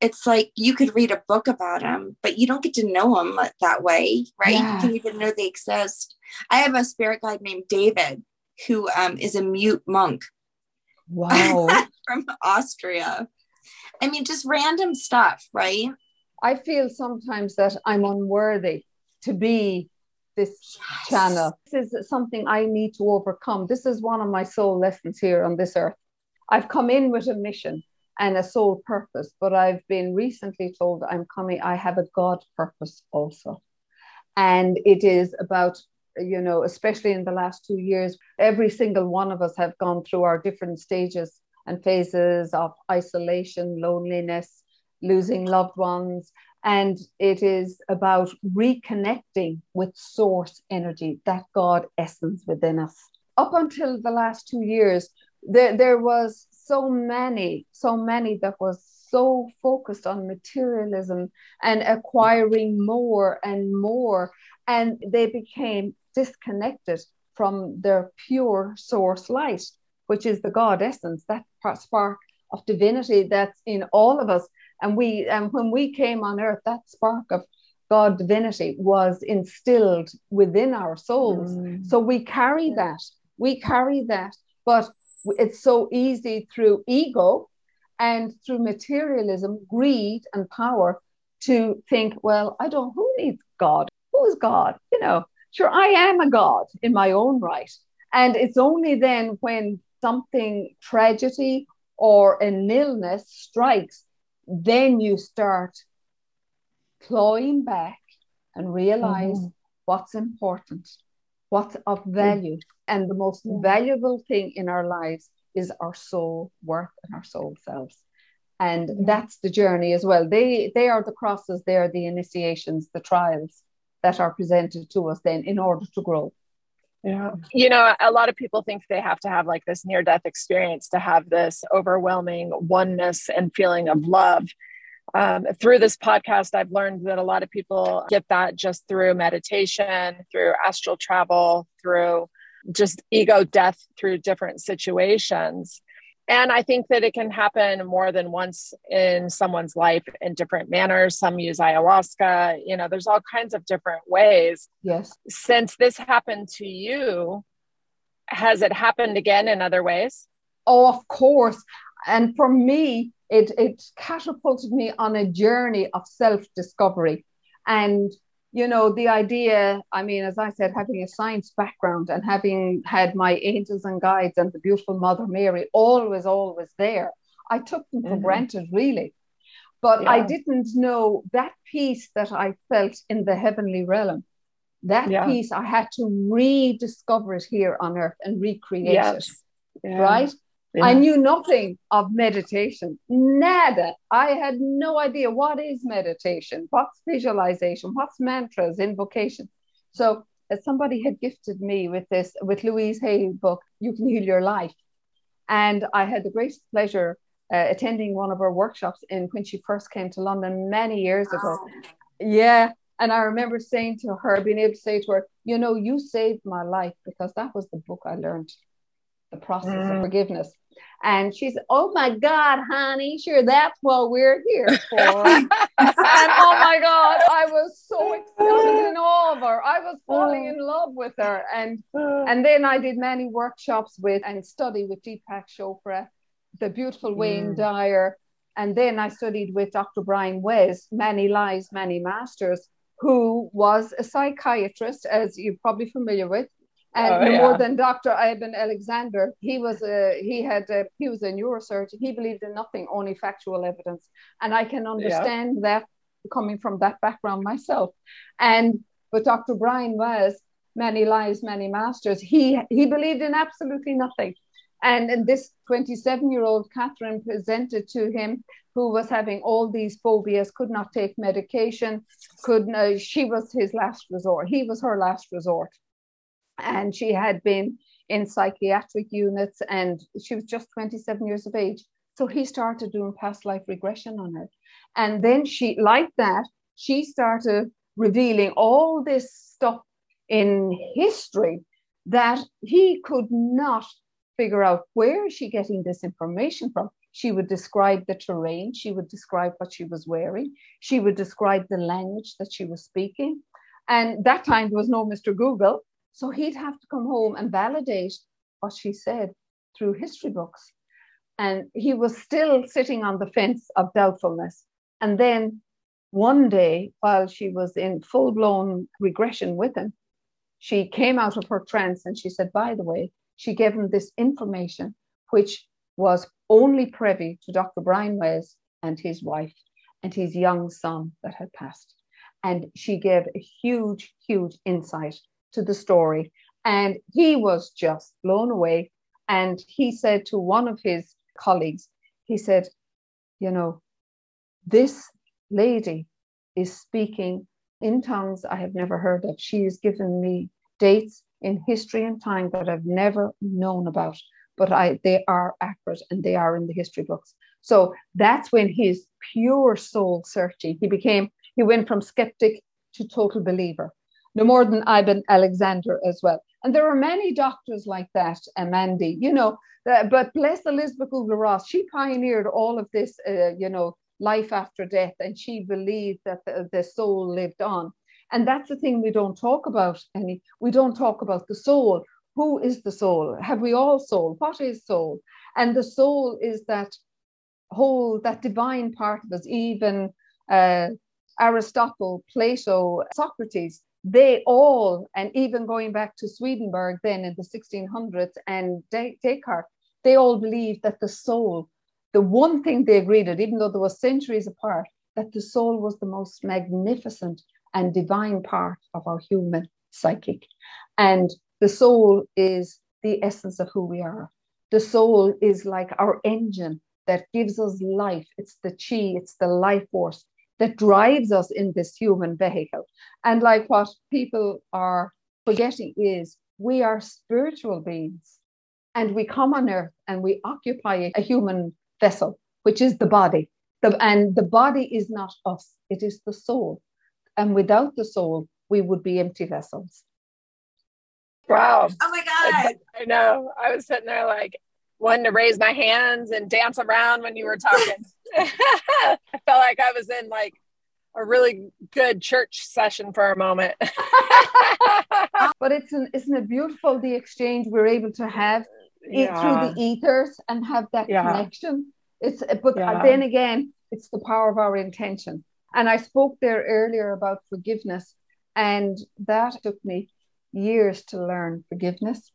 it's like you could read a book about them, but you don't get to know them that way, right? Yeah. You can even know they exist. I have a spirit guide named David who um, is a mute monk. Wow. from Austria. I mean, just random stuff, right? I feel sometimes that I'm unworthy to be this yes. channel. This is something I need to overcome. This is one of my soul lessons here on this earth. I've come in with a mission and a soul purpose. But I've been recently told I'm coming, I have a God purpose also. And it is about, you know, especially in the last two years, every single one of us have gone through our different stages and phases of isolation, loneliness, losing loved ones. And it is about reconnecting with source energy, that God essence within us. Up until the last two years, there, there was so many, so many that was so focused on materialism and acquiring more and more. And they became disconnected from their pure source light, which is the God essence, that spark of divinity that's in all of us. And we, and when we came on earth, that spark of God divinity was instilled within our souls. Mm. So we carry that. We carry that. But it's so easy through ego and through materialism, greed, and power to think, well, I don't, who needs God? Who is God? You know, sure, I am a God in my own right. And it's only then when something tragedy or an illness strikes, then you start clawing back and realize mm-hmm. what's important, what's of mm. value. And the most valuable thing in our lives is our soul worth and our soul selves. And that's the journey as well. They they are the crosses, they are the initiations, the trials that are presented to us then in order to grow. Yeah. You know, a lot of people think they have to have like this near death experience to have this overwhelming oneness and feeling of love. Um, through this podcast, I've learned that a lot of people get that just through meditation, through astral travel, through just ego death through different situations. And I think that it can happen more than once in someone's life in different manners. Some use ayahuasca, you know, there's all kinds of different ways. Yes. Since this happened to you, has it happened again in other ways? Oh, of course. And for me, it, it catapulted me on a journey of self discovery. And you know, the idea, I mean, as I said, having a science background and having had my angels and guides and the beautiful Mother Mary always, always there, I took them for mm-hmm. granted, really. But yeah. I didn't know that peace that I felt in the heavenly realm. That yeah. peace, I had to rediscover it here on earth and recreate yes. it. Yeah. Right? Yeah. I knew nothing of meditation, nada. I had no idea what is meditation, what's visualization, what's mantras, invocation. So, as somebody had gifted me with this, with Louise Hay book, You Can Heal Your Life. And I had the great pleasure uh, attending one of her workshops in when she first came to London many years ago. Oh. Yeah. And I remember saying to her, being able to say to her, you know, you saved my life because that was the book I learned the process mm. of forgiveness. And she's, oh my God, honey, sure, that's what we're here for. and oh my God, I was so excited in awe of her. I was falling in love with her. And and then I did many workshops with and study with Deepak Chopra, the beautiful Wayne mm. Dyer. And then I studied with Dr. Brian Weiss, Many Lives, Many Masters, who was a psychiatrist, as you're probably familiar with and oh, no yeah. more than Dr. Eben Alexander, he was a he had a, he was a neurosurgeon. He believed in nothing, only factual evidence, and I can understand yeah. that coming from that background myself. And but Dr. Brian was many lives, many masters. He he believed in absolutely nothing. And, and this 27 year old Catherine presented to him, who was having all these phobias, could not take medication, could uh, she was his last resort. He was her last resort and she had been in psychiatric units and she was just 27 years of age. So he started doing past life regression on her. And then she like that she started revealing all this stuff in history that he could not figure out where is she getting this information from. She would describe the terrain she would describe what she was wearing she would describe the language that she was speaking. And that time there was no mr google so he'd have to come home and validate what she said through history books. And he was still sitting on the fence of doubtfulness. And then one day, while she was in full blown regression with him, she came out of her trance and she said, by the way, she gave him this information, which was only privy to Dr. Brian Weiss and his wife and his young son that had passed. And she gave a huge, huge insight to the story. And he was just blown away. And he said to one of his colleagues, he said, You know, this lady is speaking in tongues I have never heard of. She has given me dates in history and time that I've never known about. but I they are accurate and they are in the history books. So that's when his pure soul searching, he became, he went from skeptic to total believer. No more than Eben Alexander as well. And there are many doctors like that, Mandy, you know, uh, but bless Elizabeth Kubler-Ross, she pioneered all of this, uh, you know, life after death, and she believed that the, the soul lived on. And that's the thing we don't talk about any. We don't talk about the soul. Who is the soul? Have we all soul? What is soul? And the soul is that whole, that divine part of us, even uh, Aristotle, Plato, Socrates, they all, and even going back to Swedenborg then in the 1600s and Descartes, they all believed that the soul, the one thing they agreed on, even though there was centuries apart, that the soul was the most magnificent and divine part of our human psychic. And the soul is the essence of who we are. The soul is like our engine that gives us life. It's the chi, it's the life force that drives us in this human vehicle. And like what people are forgetting is we are spiritual beings and we come on earth and we occupy a human vessel, which is the body. The, and the body is not us, it is the soul. And without the soul, we would be empty vessels. Wow. Oh my God. I, I know. I was sitting there like, wanting to raise my hands and dance around when you were talking. I felt like I was in like a really good church session for a moment. but it's an, isn't it beautiful the exchange we're able to have yeah. through the ethers and have that yeah. connection? It's but uh, yeah. then again, it's the power of our intention. And I spoke there earlier about forgiveness, and that took me years to learn forgiveness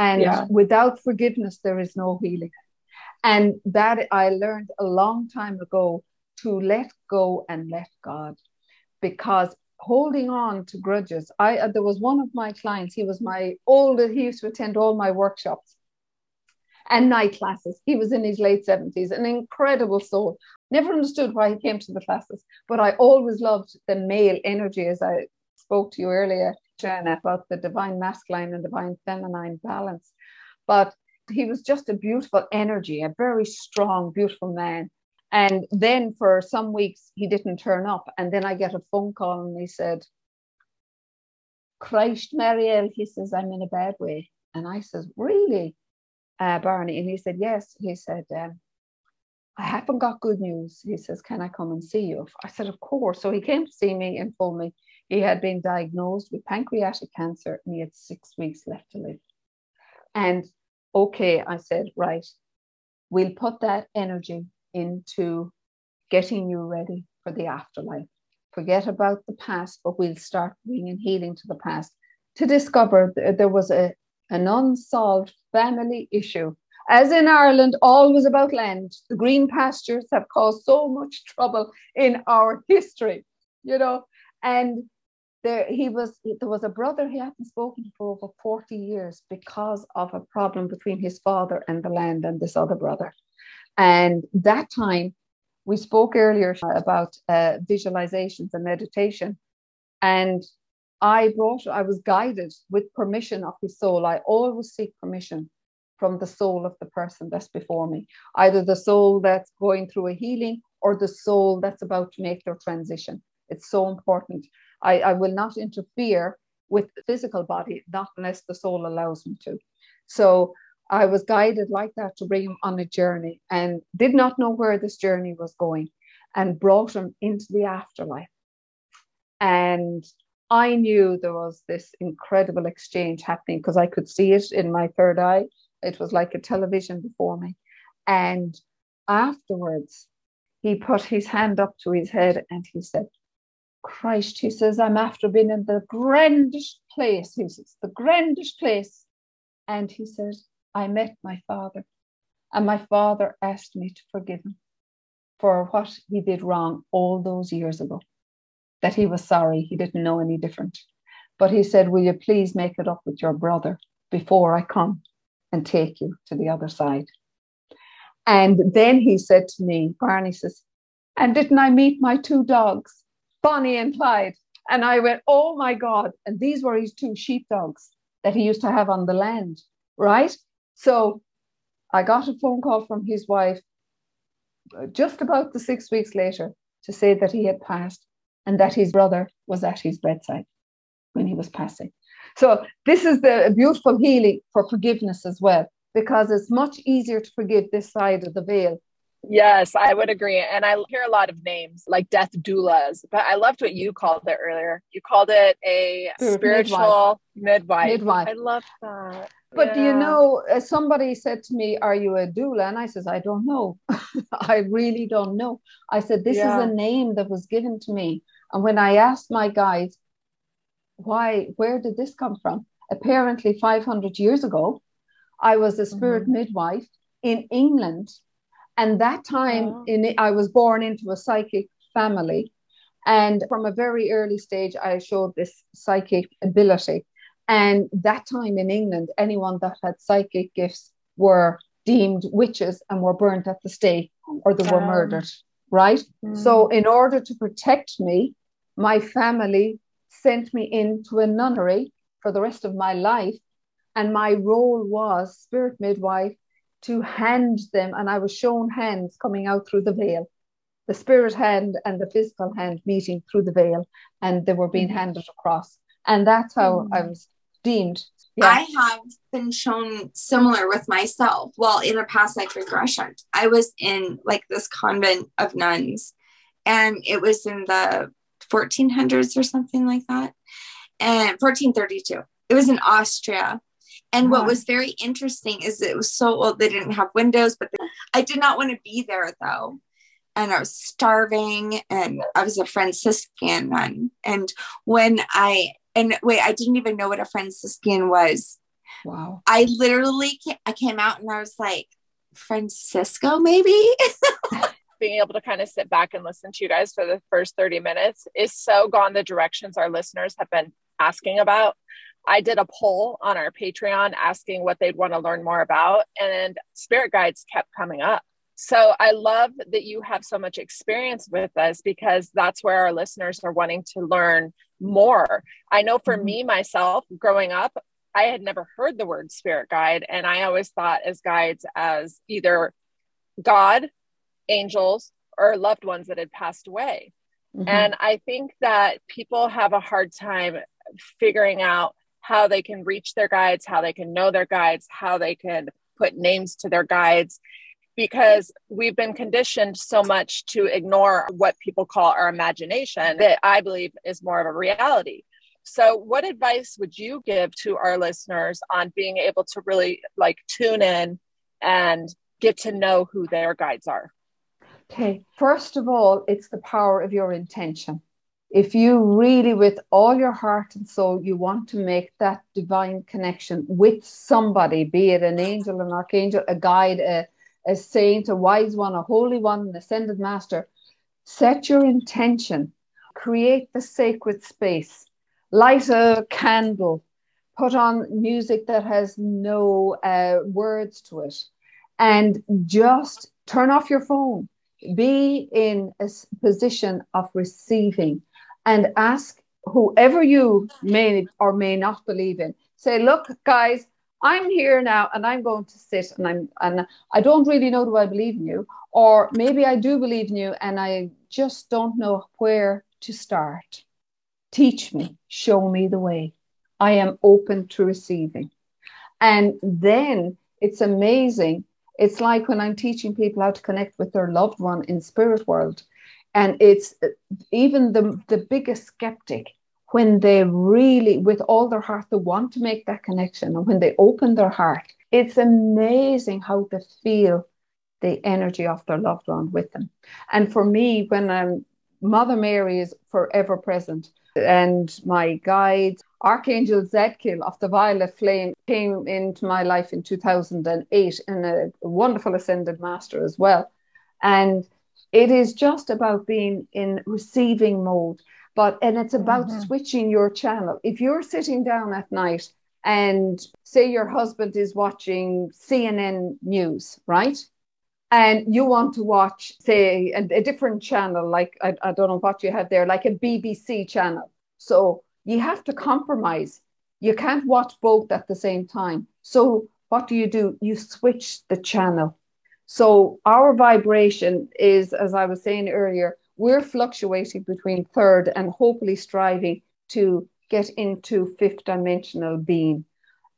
and without forgiveness, there is no healing. And that I learned a long time ago to let go and let God because holding on to grudges. I uh, there was one of my clients, he was my older, he used to attend all my workshops and night classes. He was in his late 70s, an incredible soul. Never understood why he came to the classes, but I always loved the male energy, as I spoke to you earlier. Jenna, about the divine masculine and divine feminine balance. But he was just a beautiful energy, a very strong, beautiful man. And then for some weeks, he didn't turn up. And then I get a phone call and he said, Christ, Mariel, he says, I'm in a bad way. And I says, Really, uh, Barney? And he said, Yes. He said, um, I haven't got good news. He says, Can I come and see you? I said, Of course. So he came to see me and told me he had been diagnosed with pancreatic cancer and he had six weeks left to live. And okay, I said, right, we'll put that energy into getting you ready for the afterlife. Forget about the past, but we'll start bringing healing to the past to discover that there was a, an unsolved family issue. As in Ireland, always about land. The green pastures have caused so much trouble in our history, you know. And there he was there was a brother he hadn't spoken to for over 40 years because of a problem between his father and the land and this other brother. And that time we spoke earlier about uh, visualizations and meditation. And i brought i was guided with permission of his soul. I always seek permission from the soul of the person that's before me. Either the soul that's going through a healing or the soul that's about to make their transition. It's so important I, I will not interfere with the physical body, not unless the soul allows me to. So I was guided like that to bring him on a journey and did not know where this journey was going and brought him into the afterlife. And I knew there was this incredible exchange happening because I could see it in my third eye. It was like a television before me. And afterwards, he put his hand up to his head and he said, Christ, he says, I'm after being in the grandest place. He says, the grandest place. And he says, I met my father, and my father asked me to forgive him for what he did wrong all those years ago. That he was sorry, he didn't know any different. But he said, Will you please make it up with your brother before I come and take you to the other side? And then he said to me, Barney says, And didn't I meet my two dogs? Bonnie and Clyde. And I went, oh my God. And these were his two sheepdogs that he used to have on the land, right? So I got a phone call from his wife uh, just about the six weeks later to say that he had passed and that his brother was at his bedside when he was passing. So this is the beautiful healing for forgiveness as well, because it's much easier to forgive this side of the veil. Yes, I would agree. And I hear a lot of names like death doulas, but I loved what you called it earlier. You called it a spiritual midwife. midwife. I love that. But yeah. you know, uh, somebody said to me, Are you a doula? And I says, I don't know. I really don't know. I said, This yeah. is a name that was given to me. And when I asked my guides, why, where did this come from? Apparently, 500 years ago, I was a spirit mm-hmm. midwife in England. And that time, oh. in I was born into a psychic family. And from a very early stage, I showed this psychic ability. And that time in England, anyone that had psychic gifts were deemed witches and were burnt at the stake or they were um, murdered, right? Mm. So, in order to protect me, my family sent me into a nunnery for the rest of my life. And my role was spirit midwife to hand them, and I was shown hands coming out through the veil, the spirit hand and the physical hand meeting through the veil, and they were being mm. handed across. And that's how mm. I was deemed. Yeah. I have been shown similar with myself. Well, in a past life regression, I was in like this convent of nuns, and it was in the 1400s or something like that. And 1432. It was in Austria. And what uh-huh. was very interesting is it was so old, they didn't have windows, but they, I did not want to be there though. And I was starving and I was a Franciscan nun. And when I, and wait, I didn't even know what a Franciscan was. Wow. I literally, came, I came out and I was like, Francisco, maybe? being able to kind of sit back and listen to you guys for the first 30 minutes is so gone the directions our listeners have been asking about. I did a poll on our Patreon asking what they'd want to learn more about, and spirit guides kept coming up. So I love that you have so much experience with this because that's where our listeners are wanting to learn more. I know for mm-hmm. me, myself, growing up, I had never heard the word spirit guide, and I always thought as guides as either God angels or loved ones that had passed away. Mm-hmm. And I think that people have a hard time figuring out how they can reach their guides, how they can know their guides, how they can put names to their guides, because we've been conditioned so much to ignore what people call our imagination that I believe is more of a reality. So, what advice would you give to our listeners on being able to really like tune in and get to know who their guides are? Okay, first of all, it's the power of your intention. If you really, with all your heart and soul, you want to make that divine connection with somebody, be it an angel, an archangel, a guide, a, a saint, a wise one, a holy one, an ascended master, set your intention, create the sacred space, light a candle, put on music that has no uh, words to it, and just turn off your phone. Be in a position of receiving and ask whoever you may or may not believe in. Say look guys i'm here now and i'm going to sit and i'm and i don't really know do i believe in you or maybe i do believe in you and i just don't know where to start. Teach me. Show me the way. I am open to receiving. And then it's amazing. It's like when I'm teaching people how to connect with their loved one in spirit world. And it's uh, even the, the biggest skeptic, when they really, with all their heart, they want to make that connection. And when they open their heart, it's amazing how they feel the energy of their loved one with them. And for me, when I'm Mother Mary is forever present, and my guide, Archangel Zadkiel of the Violet Flame, came into my life in 2008 in a wonderful ascended master as well. And it is just about being in receiving mode, but and it's about mm-hmm. switching your channel. If you're sitting down at night and say your husband is watching CNN news, right? and you want to watch, say, a, a different channel, like I, I don't know what you have there, like a BBC channel. So you have to compromise. You can't watch both at the same time. So what do you do? You switch the channel. So our vibration is, as I was saying earlier, we're fluctuating between third and hopefully striving to get into fifth dimensional being.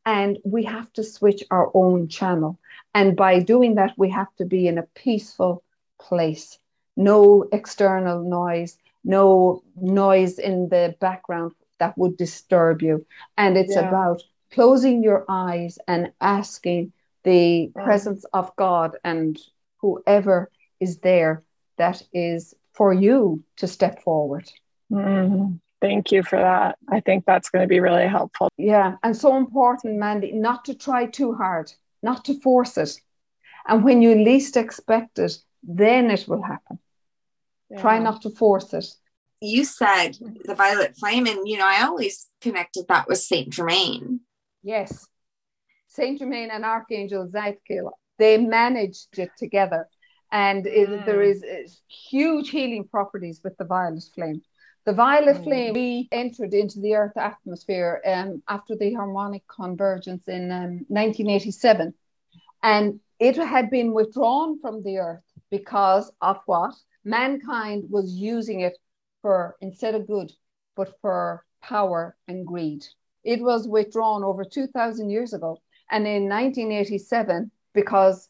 And we have to switch our own channel. And by doing that, we have to be in a peaceful place. No external noise, no noise in the background that would disturb you. And it's yeah. about closing your eyes and asking the mm. presence of God and whoever is there that is for you to step forward. Mm. Thank you for that. I think that's going to be really helpful. Yeah. And so important, Mandy, not to try too hard, not to force it. And when you least expect it, then it will happen. Yeah. Try not to force it. You said the violet flame, and you know, I always connected that with Saint Germain. Yes. Saint Germain and Archangel Zadkiel, they managed it together. And it, mm. there is huge healing properties with the violet flame. The violet mm. flame we entered into the Earth atmosphere um, after the harmonic convergence in um, 1987. And it had been withdrawn from the Earth because of what? Mankind was using it for, instead of good, but for power and greed. It was withdrawn over 2,000 years ago. And in 1987, because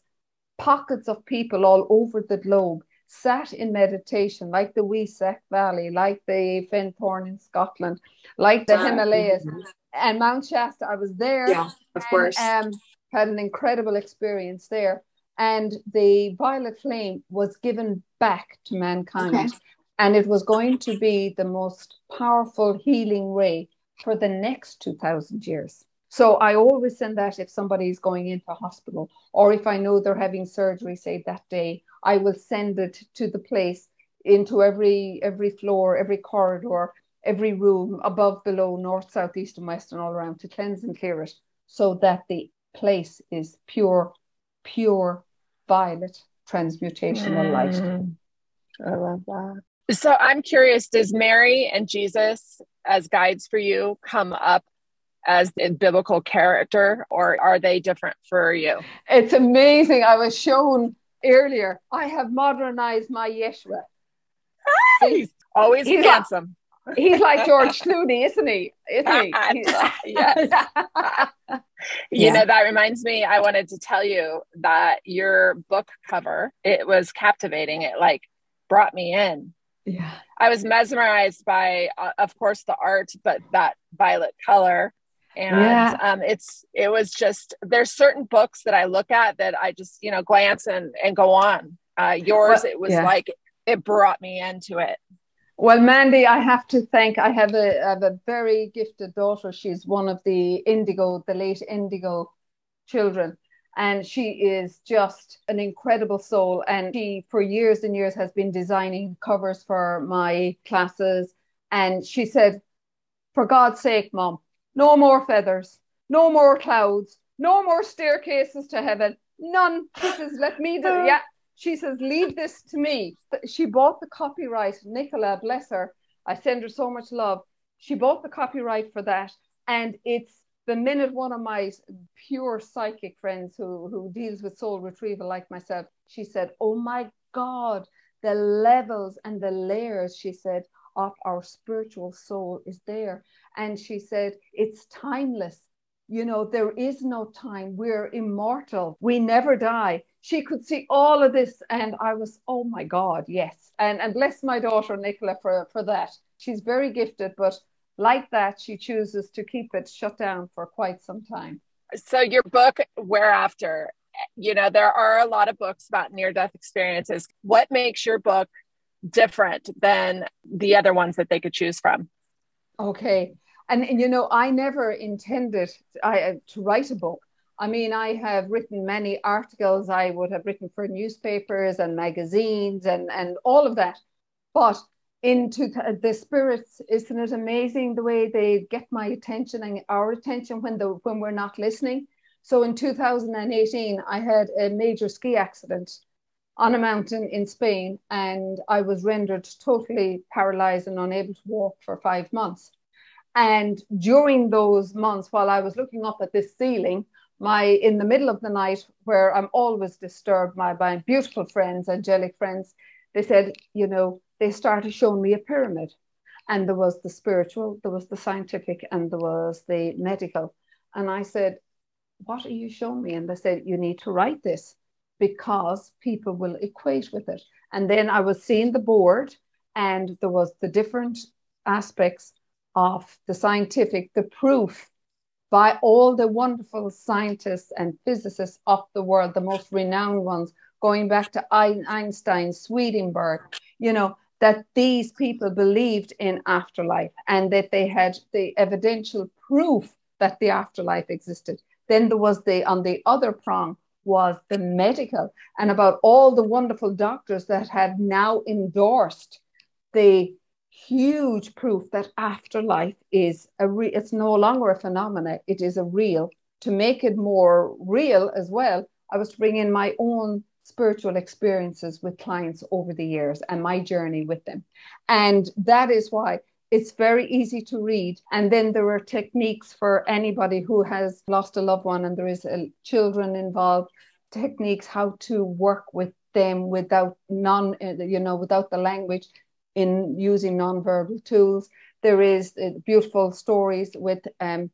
pockets of people all over the globe sat in meditation, like the Weesach Valley, like the Findhorn in Scotland, like the Himalayas, and Mount Shasta. I was there. Yeah, of and, course. Um, had an incredible experience there. And the violet flame was given back to mankind. Okay. And it was going to be the most powerful healing ray for the next 2000 years. So I always send that if somebody is going into hospital or if I know they're having surgery, say that day, I will send it to the place into every every floor, every corridor, every room, above, below, north, south, east, and west, and all around to cleanse and clear it so that the place is pure, pure violet transmutational mm. light. I love that. So I'm curious, does Mary and Jesus as guides for you come up as a biblical character or are they different for you? It's amazing. I was shown earlier, I have modernized my Yeshua. He's always he's handsome. Like, he's like George Clooney, isn't he? Isn't he? yes. you yeah. know, that reminds me, I wanted to tell you that your book cover, it was captivating. It like brought me in yeah i was mesmerized by uh, of course the art but that violet color and yeah. um, it's it was just there's certain books that i look at that i just you know glance and and go on. Uh, yours well, it was yeah. like it brought me into it. Well mandy i have to thank i have a, I have a very gifted daughter. She's one of the indigo the late indigo children. And she is just an incredible soul. And she for years and years has been designing covers for my classes. And she said for god's sake mom no more feathers. No more clouds. No more staircases to heaven. None. She says let me do yeah. She says leave this to me. She bought the copyright. Nicola bless her. I send her so much love. She bought the copyright for that. And it's the minute one of my pure psychic friends who, who deals with soul retrieval like myself, she said, Oh my God, the levels and the layers, she said, of our spiritual soul is there. And she said, It's timeless. You know, there is no time. We're immortal. We never die. She could see all of this. And I was, oh my God, yes. And and bless my daughter Nicola for, for that. She's very gifted, but like that, she chooses to keep it shut down for quite some time. So, your book, Whereafter, you know, there are a lot of books about near death experiences. What makes your book different than the other ones that they could choose from? Okay. And, and you know, I never intended I, uh, to write a book. I mean, I have written many articles. I would have written for newspapers and magazines and, and all of that. But into the spirits isn't it amazing the way they get my attention and our attention when the when we're not listening so in 2018 i had a major ski accident on a mountain in spain and i was rendered totally paralyzed and unable to walk for five months and during those months while i was looking up at this ceiling my in the middle of the night where I'm always disturbed by my beautiful friends, angelic friends, they said, you know, they started showing me a pyramid. And there was the spiritual, there was the scientific, and there was the medical. And I said, What are you showing me? And they said, You need to write this because people will equate with it. And then I was seeing the board, and there was the different aspects of the scientific, the proof by all the wonderful scientists and physicists of the world, the most renowned ones, going back to Einstein, Swedenborg, you know, that these people believed in afterlife and that they had the evidential proof that the afterlife existed. Then there was the, on the other prong, was the medical and about all the wonderful doctors that had now endorsed the huge proof that afterlife is a re- it's no longer a phenomenon it is a real. To make it more real as well i was to bring in my own spiritual experiences with clients over the years and my journey with them. And that is why it's very easy to read. And then there are techniques for anybody who has lost a loved one and there is a, children involved techniques how to work with them without non you know without the language in using nonverbal tools. There is uh, beautiful stories with um,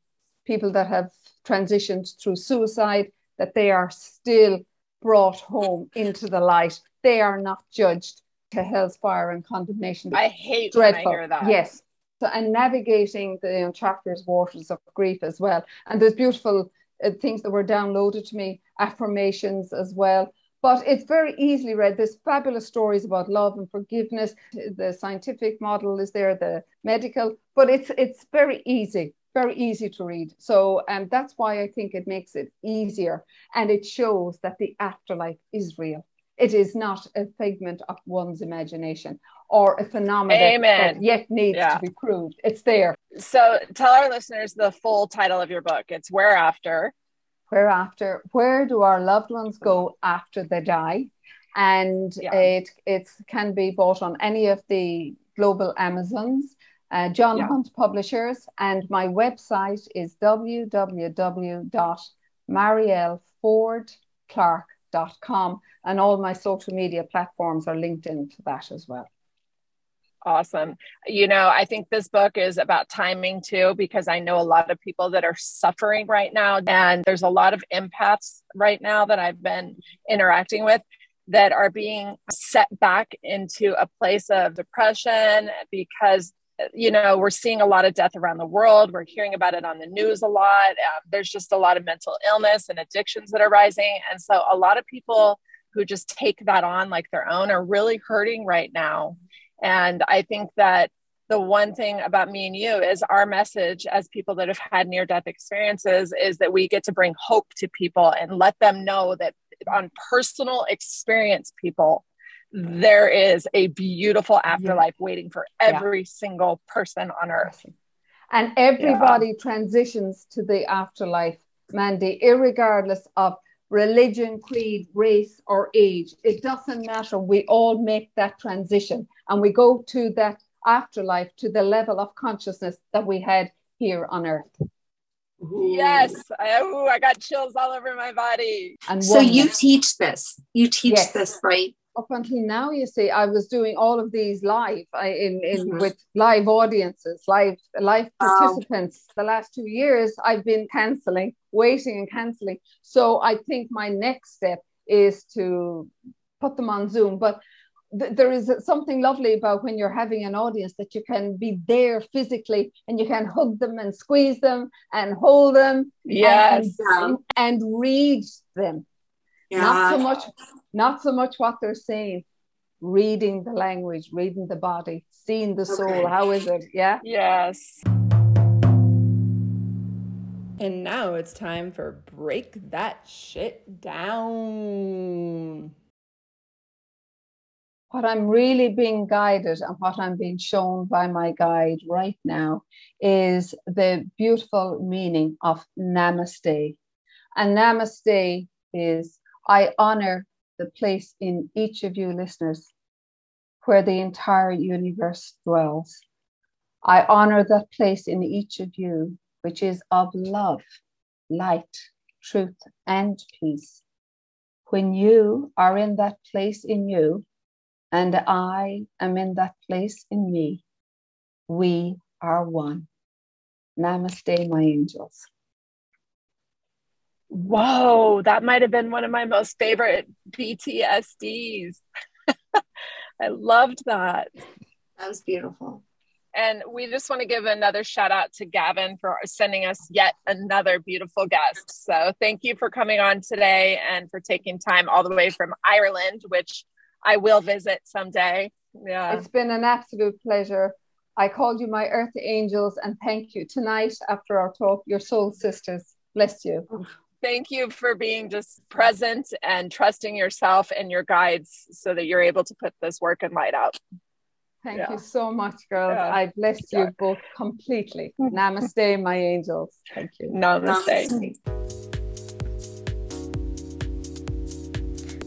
people that have transitioned through suicide that they are still brought home into the light. They are not judged to hell's fire and condemnation. I hate dreadful. when I hear that. Yes. So, and navigating the you know, chapters, waters of grief as well. And there's beautiful uh, things that were downloaded to me, affirmations as well but it's very easily read. There's fabulous stories about love and forgiveness. The scientific model is there, the medical, but it's it's very easy, very easy to read. So um, that's why I think it makes it easier, and it shows that the afterlife is real. It is not a figment of one's imagination or a phenomenon that yet needs yeah. to be proved. It's there. So tell our listeners the full title of your book. It's Whereafter whereafter where do our loved ones go after they die and yeah. it it can be bought on any of the global amazons uh, john yeah. hunt publishers and my website is www.mariellefordclark.com and all my social media platforms are linked into that as well Awesome. You know, I think this book is about timing too, because I know a lot of people that are suffering right now. And there's a lot of empaths right now that I've been interacting with that are being set back into a place of depression because you know we're seeing a lot of death around the world we're hearing about it on the news a lot uh, there's just a lot of mental illness and addictions that are rising and so a lot of people who just take that on like their own are really hurting right now and I think that the one thing about me and you is our message as people that have had near death experiences is that we get to bring hope to people and let them know that on personal experience, people, there is a beautiful afterlife yeah. waiting for every yeah. single person on earth. And everybody yeah. transitions to the afterlife, Mandy, regardless of religion, creed, race, or age. It doesn't matter. We all make that transition and we go to that afterlife to the level of consciousness that we had here on earth. Yes, I, ooh, I got chills all over my body. And so you teach this. You teach yes. this, right? Up until now, you see, I was doing all of these live in, in mm-hmm. with live audiences, live live participants. The last two years, I've been canceling waiting and cancelling. So I think my next step is to put them on Zoom. But th- there is something lovely about when you're having an audience that you can be there physically and you can hug them and squeeze them and hold them. Yes. And, and read them. Yeah. Not so much, not so much what they're saying, reading the language, reading the body, seeing the soul. Okay. How is it? Yeah. Yes. And now it's time for Break That Shit Down. What I'm really being guided and what I'm being shown by my guide right now is the beautiful meaning of namaste. And namaste is I honor the place in each of you listeners where the entire universe dwells. I honor that place in each of you which is of love, light, truth, and peace. When you are in that place in you, and I am in that place in me, we are one. Namaste, my angels. Whoa, that might have been one of my most favorite PTSDs. I loved that. That was beautiful. And we just want to give another shout out to Gavin for sending us yet another beautiful guest. So thank you for coming on today and for taking time all the way from Ireland, which I will visit someday. Yeah. It's been an absolute pleasure. I called you my earth angels and thank you. Tonight, after our talk, your soul sisters. Bless you. Oh, Thank you for being just present and trusting yourself and your guides so that you're able to put this work and light out. Thank yeah. you so much, girls. Yeah. I bless you both completely. Namaste, my angels. Thank you. Namaste. Namaste.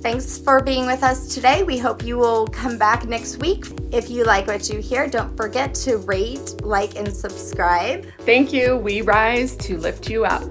Thanks for being with us today. We hope you will come back next week. If you like what you hear, don't forget to rate, like, and subscribe. Thank you. We rise to lift you up.